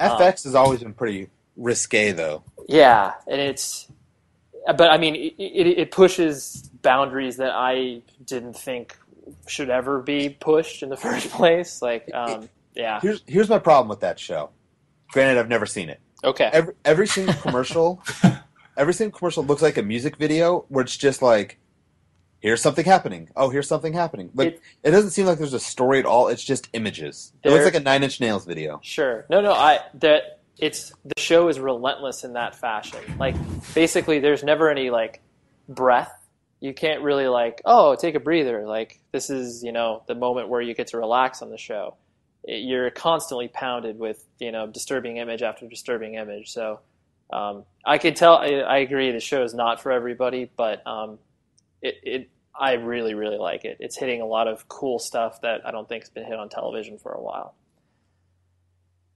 FX has always been pretty risque, though. Yeah, and it's, but I mean, it, it, it pushes boundaries that I didn't think should ever be pushed in the first place. Like, um, yeah, Here's here's my problem with that show. Granted, I've never seen it. okay, Every every single commercial, every single commercial looks like a music video where it's just like, here's something happening. Oh, here's something happening. But It- it, doesn't seem like there's a story at all. It's just images. It looks like a Nine Inch Nails video. sure. No, no, I that it's the show is relentless in that fashion. Like, basically, there's never any like breath. You can't really like, oh, take a breather. Like, this is you know the moment where you get to relax on the show. it- you're constantly pounded with you know disturbing image after disturbing image. So um, I can tell. I, I agree the show is not for everybody, but um, it, it I really really like it. It's hitting a lot of cool stuff that I don't think has been hit on television for a while.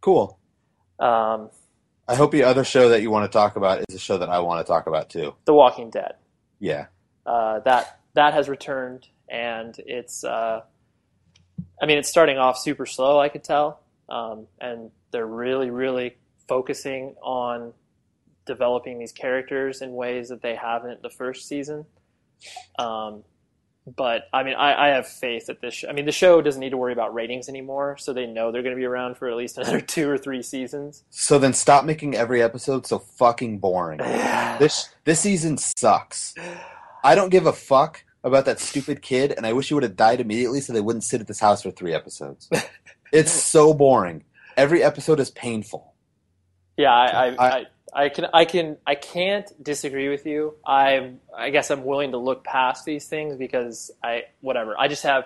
Cool. Um, I hope the other show that you want to talk about is a show that I want to talk about too. the Walking Dead. Yeah. uh, that that has returned, and it's uh, I mean it's starting off super slow. I could tell, um, and they're really really focusing on developing these characters in ways that they haven't the first season. Um, but I mean, I, I have faith that this. Sh- I mean, the show doesn't need to worry about ratings anymore, so they know they're going to be around for at least another two or three seasons. So then stop making every episode so fucking boring. This this season sucks. I don't give a fuck about that stupid kid, and I wish he would have died immediately so they wouldn't sit at this house for three episodes. it's so boring. Every episode is painful. Yeah, I, I, I- I, can, I can, I can't disagree with you. I, I guess I'm willing to look past these things because I, whatever. I just have,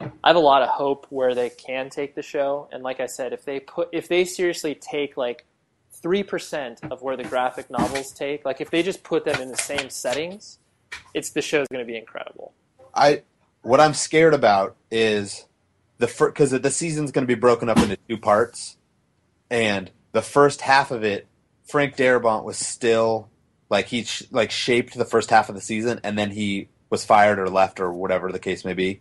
I have a lot of hope where they can take the show. And like I said, if they put, if they seriously take like three percent of where the graphic novels take, like if they just put them in the same settings, it's the show's going to be incredible. I what I'm scared about is the because the season's going to be broken up into two parts, and the first half of it, Frank Darabont was still like he sh- like shaped the first half of the season, and then he was fired or left or whatever the case may be.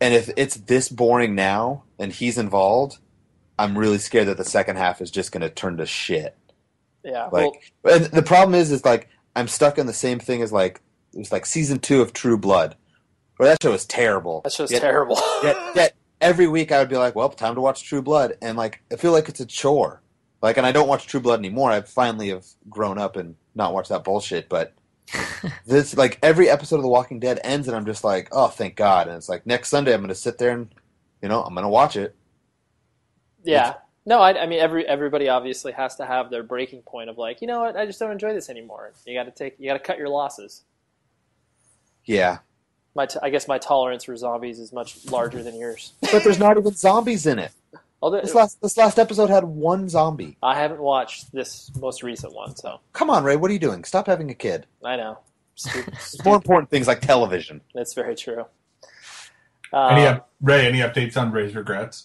And if it's this boring now and he's involved, I'm really scared that the second half is just going to turn to shit. Yeah. Like, well, the problem is, is like I'm stuck in the same thing as like it was like season two of True Blood, where that show was terrible. That just Yet- terrible. Yet, yet every week I would be like, well, time to watch True Blood, and like I feel like it's a chore. Like, and I don't watch True Blood anymore. I finally have grown up and not watched that bullshit. But this, like, every episode of The Walking Dead ends, and I'm just like, oh, thank God. And it's like next Sunday I'm going to sit there and, you know, I'm going to watch it. Yeah. No, I, I mean every everybody obviously has to have their breaking point of like, you know what, I just don't enjoy this anymore. You got to take, you got to cut your losses. Yeah, My, t- I guess my tolerance for zombies is much larger than yours. but there's not even zombies in it. Although This last this last episode had one zombie. I haven't watched this most recent one, so Come on, Ray, what are you doing? Stop having a kid. I know. Stupid. There's more important things like television. That's very true. Any Uh, up, Ray? Any updates on Ray's regrets?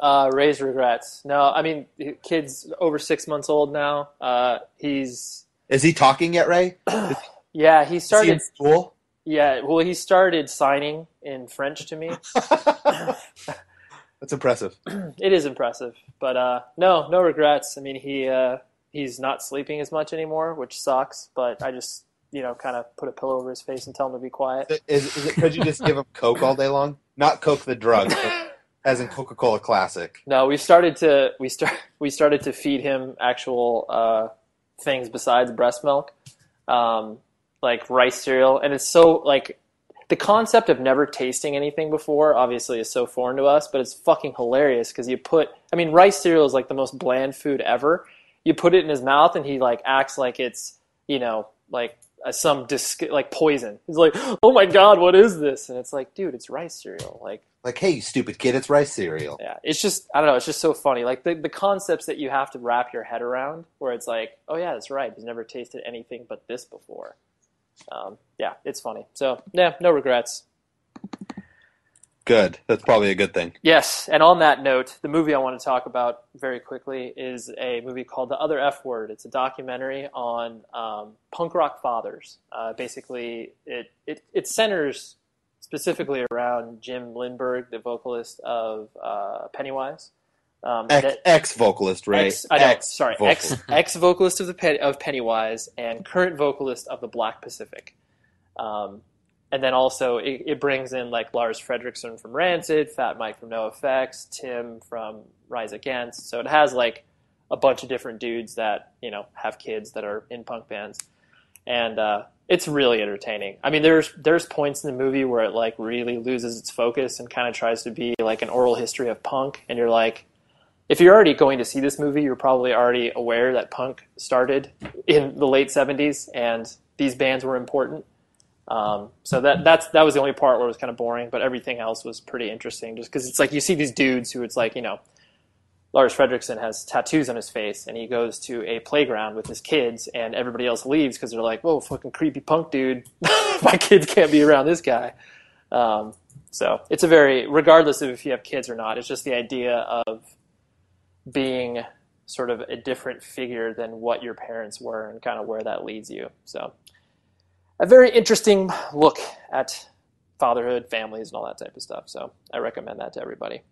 uh, Ray's regrets. No, I mean, the kid's over six months old now. Uh, he's Is he talking yet, Ray? yeah, he Is he in started. school? Yeah, well, he started signing in French to me. That's impressive. it is impressive, but uh, no, no regrets. I mean, he uh, he's not sleeping as much anymore, which sucks. But I just you know kind of put a pillow over his face and tell him to be quiet. Is, is it could you just give him Coke all day long? Not Coke the drug, but as in Coca Cola Classic. No, we started to we start we started to feed him actual uh, things besides breast milk, um, like rice cereal, and it's so like the concept of never tasting anything before obviously is so foreign to us, but it's fucking hilarious because you put I mean rice cereal is like the most bland food ever. You put it in his mouth and he like acts like it's you know like some dis- like poison. He's like, oh my god, what is this? And it's like, dude, it's rice cereal. Like Like, hey, you stupid kid, it's rice cereal. yeah, it's just I don't know. It's just so funny. Like the the concepts that you have to wrap your head around, where it's like, oh yeah, that's right. He's never tasted anything but this before. Um, yeah, it's funny. So yeah, no regrets. Good. That's probably a good thing. Yes, and on that note, the movie I want to talk about very quickly is a movie called The Other F Word. It's a documentary on um, punk rock fathers. Uh, basically, it, it it centers specifically around Jim Lindberg, the vocalist of uh, Pennywise. Um, ex vocalist, Ray. Ex, I know, sorry, ex vocalist. ex vocalist of the Pen, of Pennywise and current vocalist of the Black Pacific. Um, and then also it, it brings in like Lars Frederiksen from Rancid, Fat Mike from NoFX, Tim from Rise Against. So it has like a bunch of different dudes that you know have kids that are in punk bands, and uh, it's really entertaining. I mean, there's there's points in the movie where it like really loses its focus and kind of tries to be like an oral history of punk, and you're like, if you're already going to see this movie, you're probably already aware that punk started in the late 70s and these bands were important. Um, so that that's that was the only part where it was kind of boring, but everything else was pretty interesting. Just because it's like you see these dudes who it's like you know, Lars Frederiksen has tattoos on his face, and he goes to a playground with his kids, and everybody else leaves because they're like, "Whoa, fucking creepy punk dude! My kids can't be around this guy." Um, so it's a very, regardless of if you have kids or not, it's just the idea of being sort of a different figure than what your parents were, and kind of where that leads you. So a very interesting look at fatherhood, families, and all that type of stuff. So I recommend that to everybody.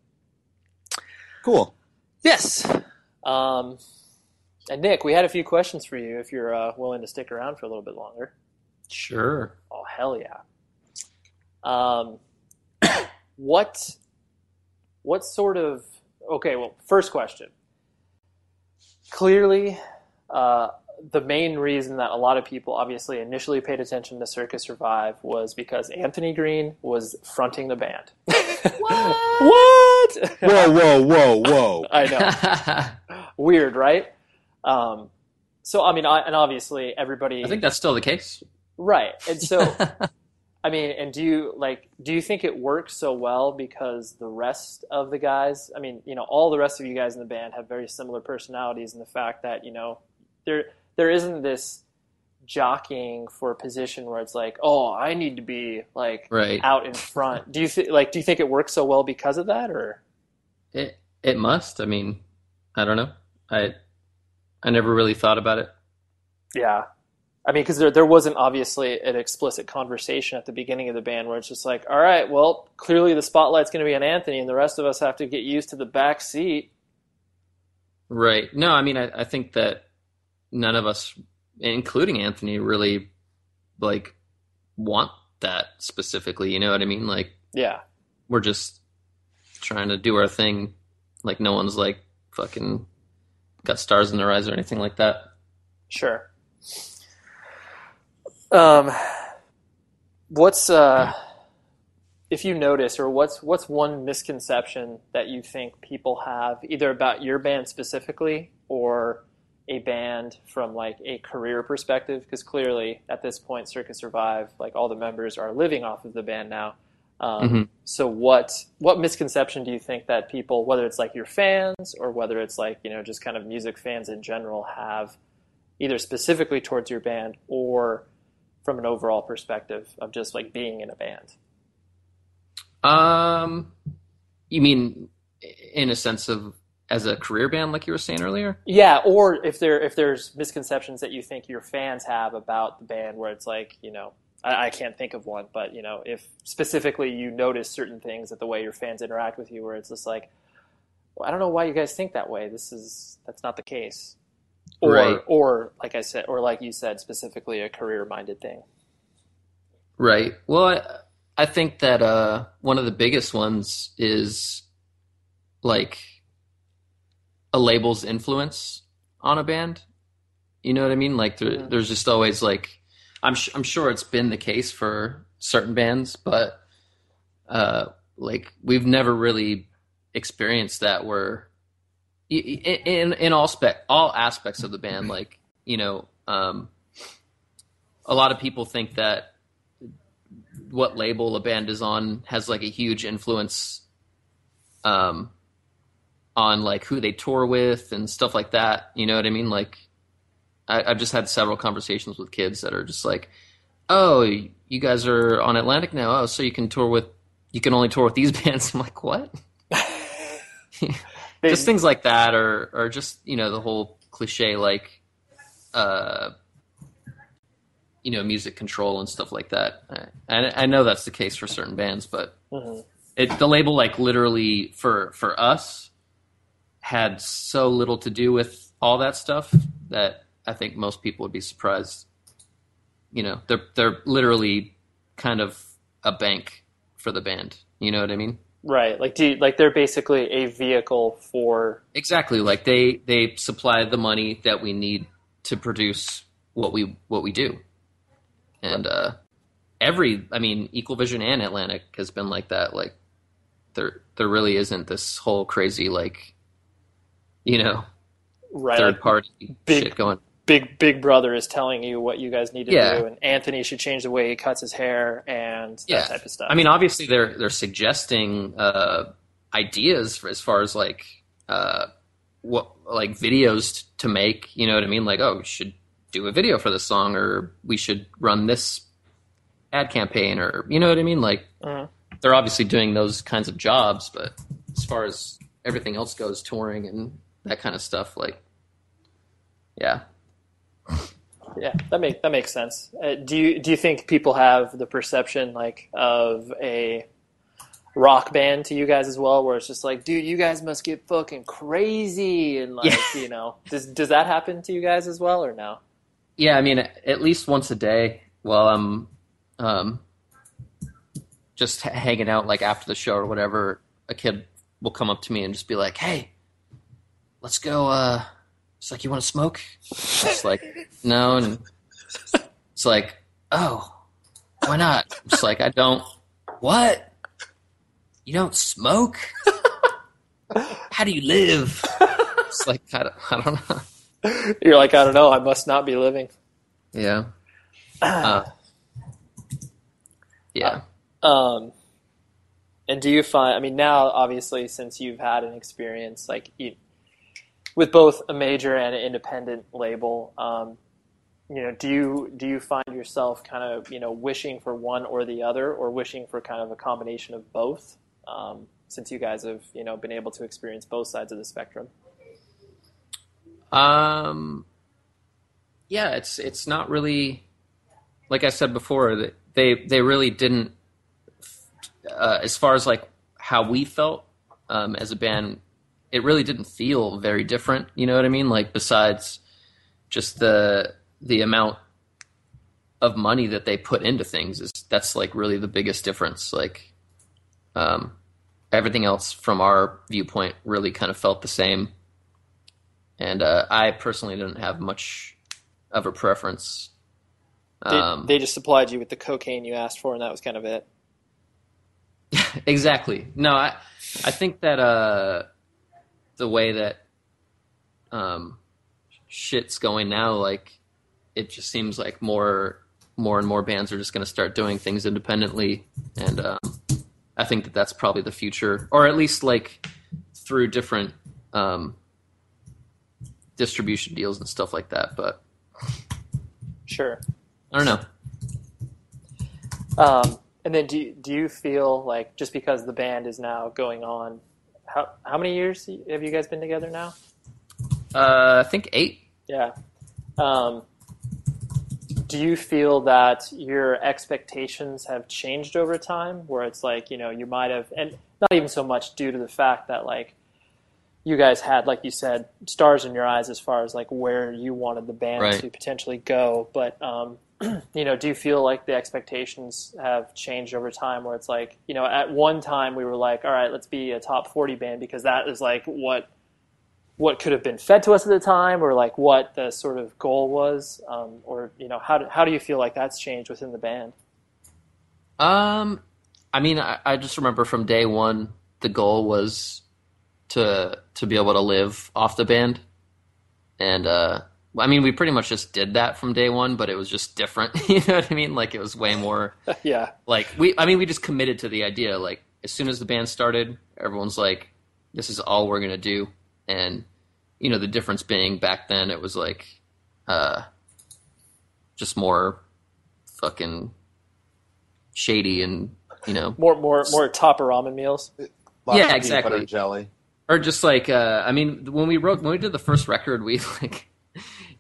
Cool. Yes. Um, and Nick, we had a few questions for you if you're uh, willing to stick around for a little bit longer. Sure. Oh, hell yeah. Um, what, what sort of, okay, well, first question. Clearly, uh, the main reason that a lot of people obviously initially paid attention to Circa Survive was because Anthony Green was fronting the band. What? what? Whoa, whoa, whoa, whoa. I know. Weird, right? Um, so, I mean, I, and obviously everybody. I think that's still the case. Right. And so, I mean, and do you like do you think it works so well because the rest of the guys, I mean, you know, all the rest of you guys in the band have very similar personalities and the fact that, you know, there there isn't this jockeying for a position where it's like, "Oh, I need to be like right. out in front." Do you th- like do you think it works so well because of that or It it must. I mean, I don't know. I I never really thought about it. Yeah. I mean, because there, there wasn't obviously an explicit conversation at the beginning of the band where it's just like, all right, well, clearly the spotlight's going to be on Anthony, and the rest of us have to get used to the back seat. Right. No, I mean, I, I think that none of us, including Anthony, really like want that specifically. You know what I mean? Like Yeah. we're just trying to do our thing. Like no one's like fucking got stars in their eyes or anything like that. Sure. Um, what's uh, if you notice, or what's what's one misconception that you think people have either about your band specifically or a band from like a career perspective? Because clearly, at this point, Circa Survive, like all the members are living off of the band now. Um, Mhm. So, what what misconception do you think that people, whether it's like your fans or whether it's like you know just kind of music fans in general, have either specifically towards your band or from an overall perspective of just like being in a band? Um, you mean in a sense of as a career band, like you were saying earlier? Yeah, or if there if there's misconceptions that you think your fans have about the band, where it's like you know I, I can't think of one, but you know if specifically you notice certain things that the way your fans interact with you, where it's just like well, I don't know why you guys think that way. This is that's not the case. Or Right. or like I said, or like you said, specifically a career minded thing. Right. Well, I, I think that uh, one of the biggest ones is like a label's influence on a band. You know what I mean? Like there, Mhm. there's just always like I'm sh- I'm sure it's been the case for certain bands, but uh, like we've never really experienced that where in in all spec all aspects of the band, like you know, um, a lot of people think that what label a band is on has like a huge influence um on like who they tour with and stuff like that. You know what i mean? Like I, i've just had several conversations with kids that are just like oh you guys are on atlantic now. Oh so you can tour with you can only tour with these bands. I'm like what They- just things like that or or just you know the whole cliche like uh you know music control and stuff like that. I, I know that's the case for certain bands but Mhm. it the label like literally for for us had so little to do with all that stuff that i think most people would be surprised. You know they're they're literally kind of a bank for the band. You know what i mean Right. Like do you, like they're basically a vehicle for Exactly. Like they they supply the money that we need to produce what we what we do. And uh every I mean Equal Vision and Atlantic has been like that. Like there there really isn't this whole crazy like you know right third like party big- shit going. Big big brother is telling you what you guys need to Yeah. do, and Anthony should change the way he cuts his hair and that Yeah. type of stuff. I mean, obviously they're they're suggesting uh, ideas for, as far as like uh, what like videos t- to make. You know what I mean? Like, oh, we should do a video for this song, or we should run this ad campaign, or you know what I mean? Like, Mhm. they're obviously doing those kinds of jobs, but as far as everything else goes, touring and that kind of stuff, like, yeah, Yeah, that make that makes sense. Uh, do you do you think people have the perception like of a rock band to you guys as well, where it's just like, dude, you guys must get fucking crazy and like, Yeah. you know, does does that happen to you guys as well or no? Yeah, I mean, at least once a day while I'm um, just hanging out, like after the show or whatever, a kid will come up to me and just be like, "Hey, let's go." Uh, it's like, "You want to smoke?" It's like, "No," and it's like, "Oh, why not?" It's like, "I don't." What? You don't smoke? How do you live? It's like I don't, I don't know. You're like, I don't know, I must not be living. Yeah. Uh, yeah. Um, and do you find? I mean, now obviously, since you've had an experience like you, with both a major and an independent label, um, you know, do you do you find yourself kind of you know wishing for one or the other, or wishing for kind of a combination of both? Um, since you guys have you know been able to experience both sides of the spectrum. Um, yeah, it's it's not really like I said before they they really didn't uh, as far as like how we felt um, as a band. It really didn't feel very different. You know what I mean? Like besides just the the amount of money that they put into things is that's like really the biggest difference. Like um, everything else from our viewpoint really kind of felt the same and uh, I personally didn't have much of a preference. They, Um, they just supplied you with the cocaine you asked for, and that was kind of it. exactly. No, I I think that uh, the way that um, shit's going now, like it just seems like more more and more bands are just going to start doing things independently, and um, I think that that's probably the future, or at least like through different um, distribution deals and stuff like that. But Sure. I don't know. Um, and then do do you feel like just because the band is now going on, how how many years have you guys been together now? Uh, I think eight. Yeah. Um, do you feel that your expectations have changed over time? Where it's like you know you might have, and not even so much due to the fact that like you guys had, like you said, stars in your eyes as far as like where you wanted the band Right. to potentially go. But um, you know, do you feel like the expectations have changed over time? Where it's like you know, at one time we were like, all right, let's be a top forty band because that is like what what could have been fed to us at the time, or like what the sort of goal was, um, or you know, how do, how do you feel like that's changed within the band? Um, I mean, I, I just remember from day one, the goal was to to be able to live off the band, and uh, I mean, we pretty much just did that from day one, but it was just different. you know what I mean? Like it was way more yeah, like we. I mean, we just committed to the idea. Like as soon as the band started, everyone's like, "This is all we're gonna do," and you know, the difference being back then, it was like, uh, just more fucking shady and you know more more more top of ramen meals. Lots Yeah, of exactly. butter jelly. or just like uh i mean when we wrote when we did the first record we like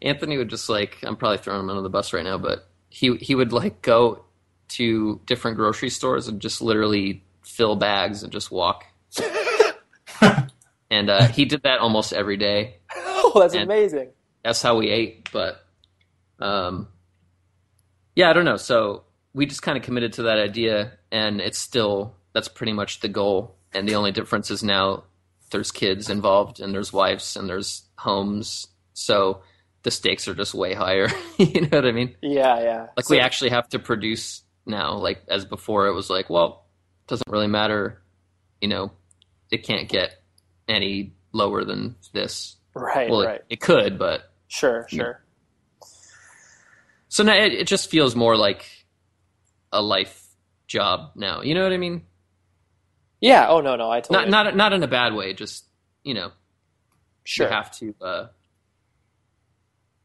anthony would just like i'm probably throwing him under the bus right now but he he would like go to different grocery stores and just literally fill bags and just walk. And uh he did that almost every day. Oh, that's And- amazing. that's how we ate but um yeah i don't know. So we just kind of committed to that idea and it's still that's pretty much the goal. And the only difference is now there's kids involved and there's wives and there's homes. So the stakes are just way higher you know what i mean Yeah, yeah. like So- we actually have to produce now like as before it was like well it doesn't really matter you know it can't get any lower than this right, well right. it, it could but Sure, sure. So now it, it just feels more like a life job now. You know what I mean? Yeah. Oh no, no, I totally Not not not in a bad way. Just you know, sure. you have to. Uh,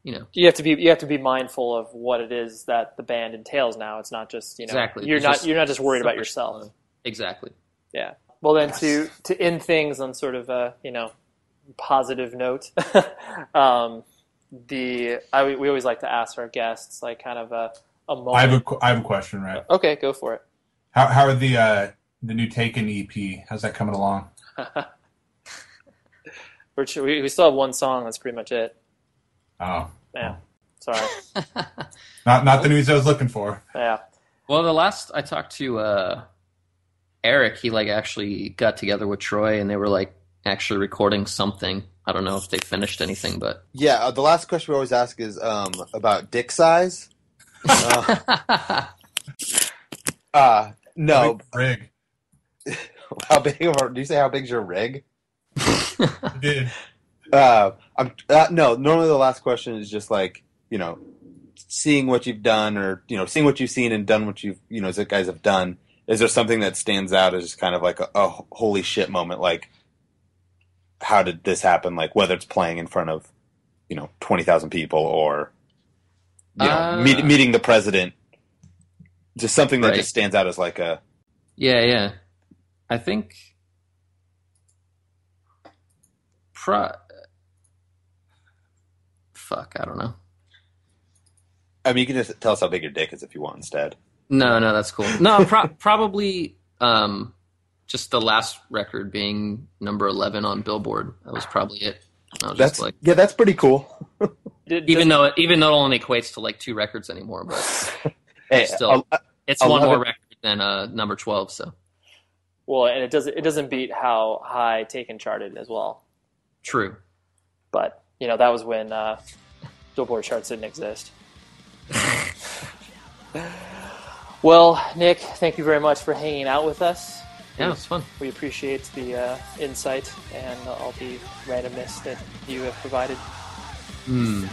you know, you have to be you have to be mindful of what it is that the band entails now. It's not just you know Exactly. you're It's not just you're not just worried so about yourself. fun. exactly. Yeah. Well, then to to end things on sort of a you know positive note, um, the I, we always like to ask our guests like kind of a a moment. I have a qu- I have a question, right? okay, go for it. How how are the uh, the new Taken EP? How's that coming along? We're, we we still have one song. That's pretty much it. Oh, Yeah. Sorry. not not the news I was looking for. Yeah. Well, the last I talked to uh, Eric, he like actually got together with Troy, and they were like actually recording something. I don't know if they finished anything, but Yeah, uh, the last question we always ask is um, about dick size. Uh, uh, no, Rig. how big? Of a, do you say how big's your rig? I did. Uh, I'm uh, no. Normally, the last question is just like you know, seeing what you've done, or you know, seeing what you've seen and done what you've you know, as guys have done. Is there something that stands out as just kind of like a, a holy shit moment? Like, how did this happen? Like, whether it's playing in front of you know twenty thousand people or you know Uh, meet, meeting the president. Just something that Right. just stands out as like a yeah, yeah. I think pro. Fuck, I don't know. I mean, you can just tell us how big your dick is if you want instead. No, no, that's cool. No, pro- probably um, just the last record being number eleven on Billboard. That was probably it. I was That's just like, yeah, that's pretty cool. Did, even does- though even though it only equates to like two records anymore, but Hey, Still. uh, it's one 11 more record than uh, number twelve. So well, and it doesn't it doesn't beat how high Taken charted as well. true. But you know that was when uh, Billboard charts didn't exist. well, Nick, thank you very much for hanging out with us. Yeah, it's fun. We appreciate the uh, insight and all the randomness that you have provided. Hmm.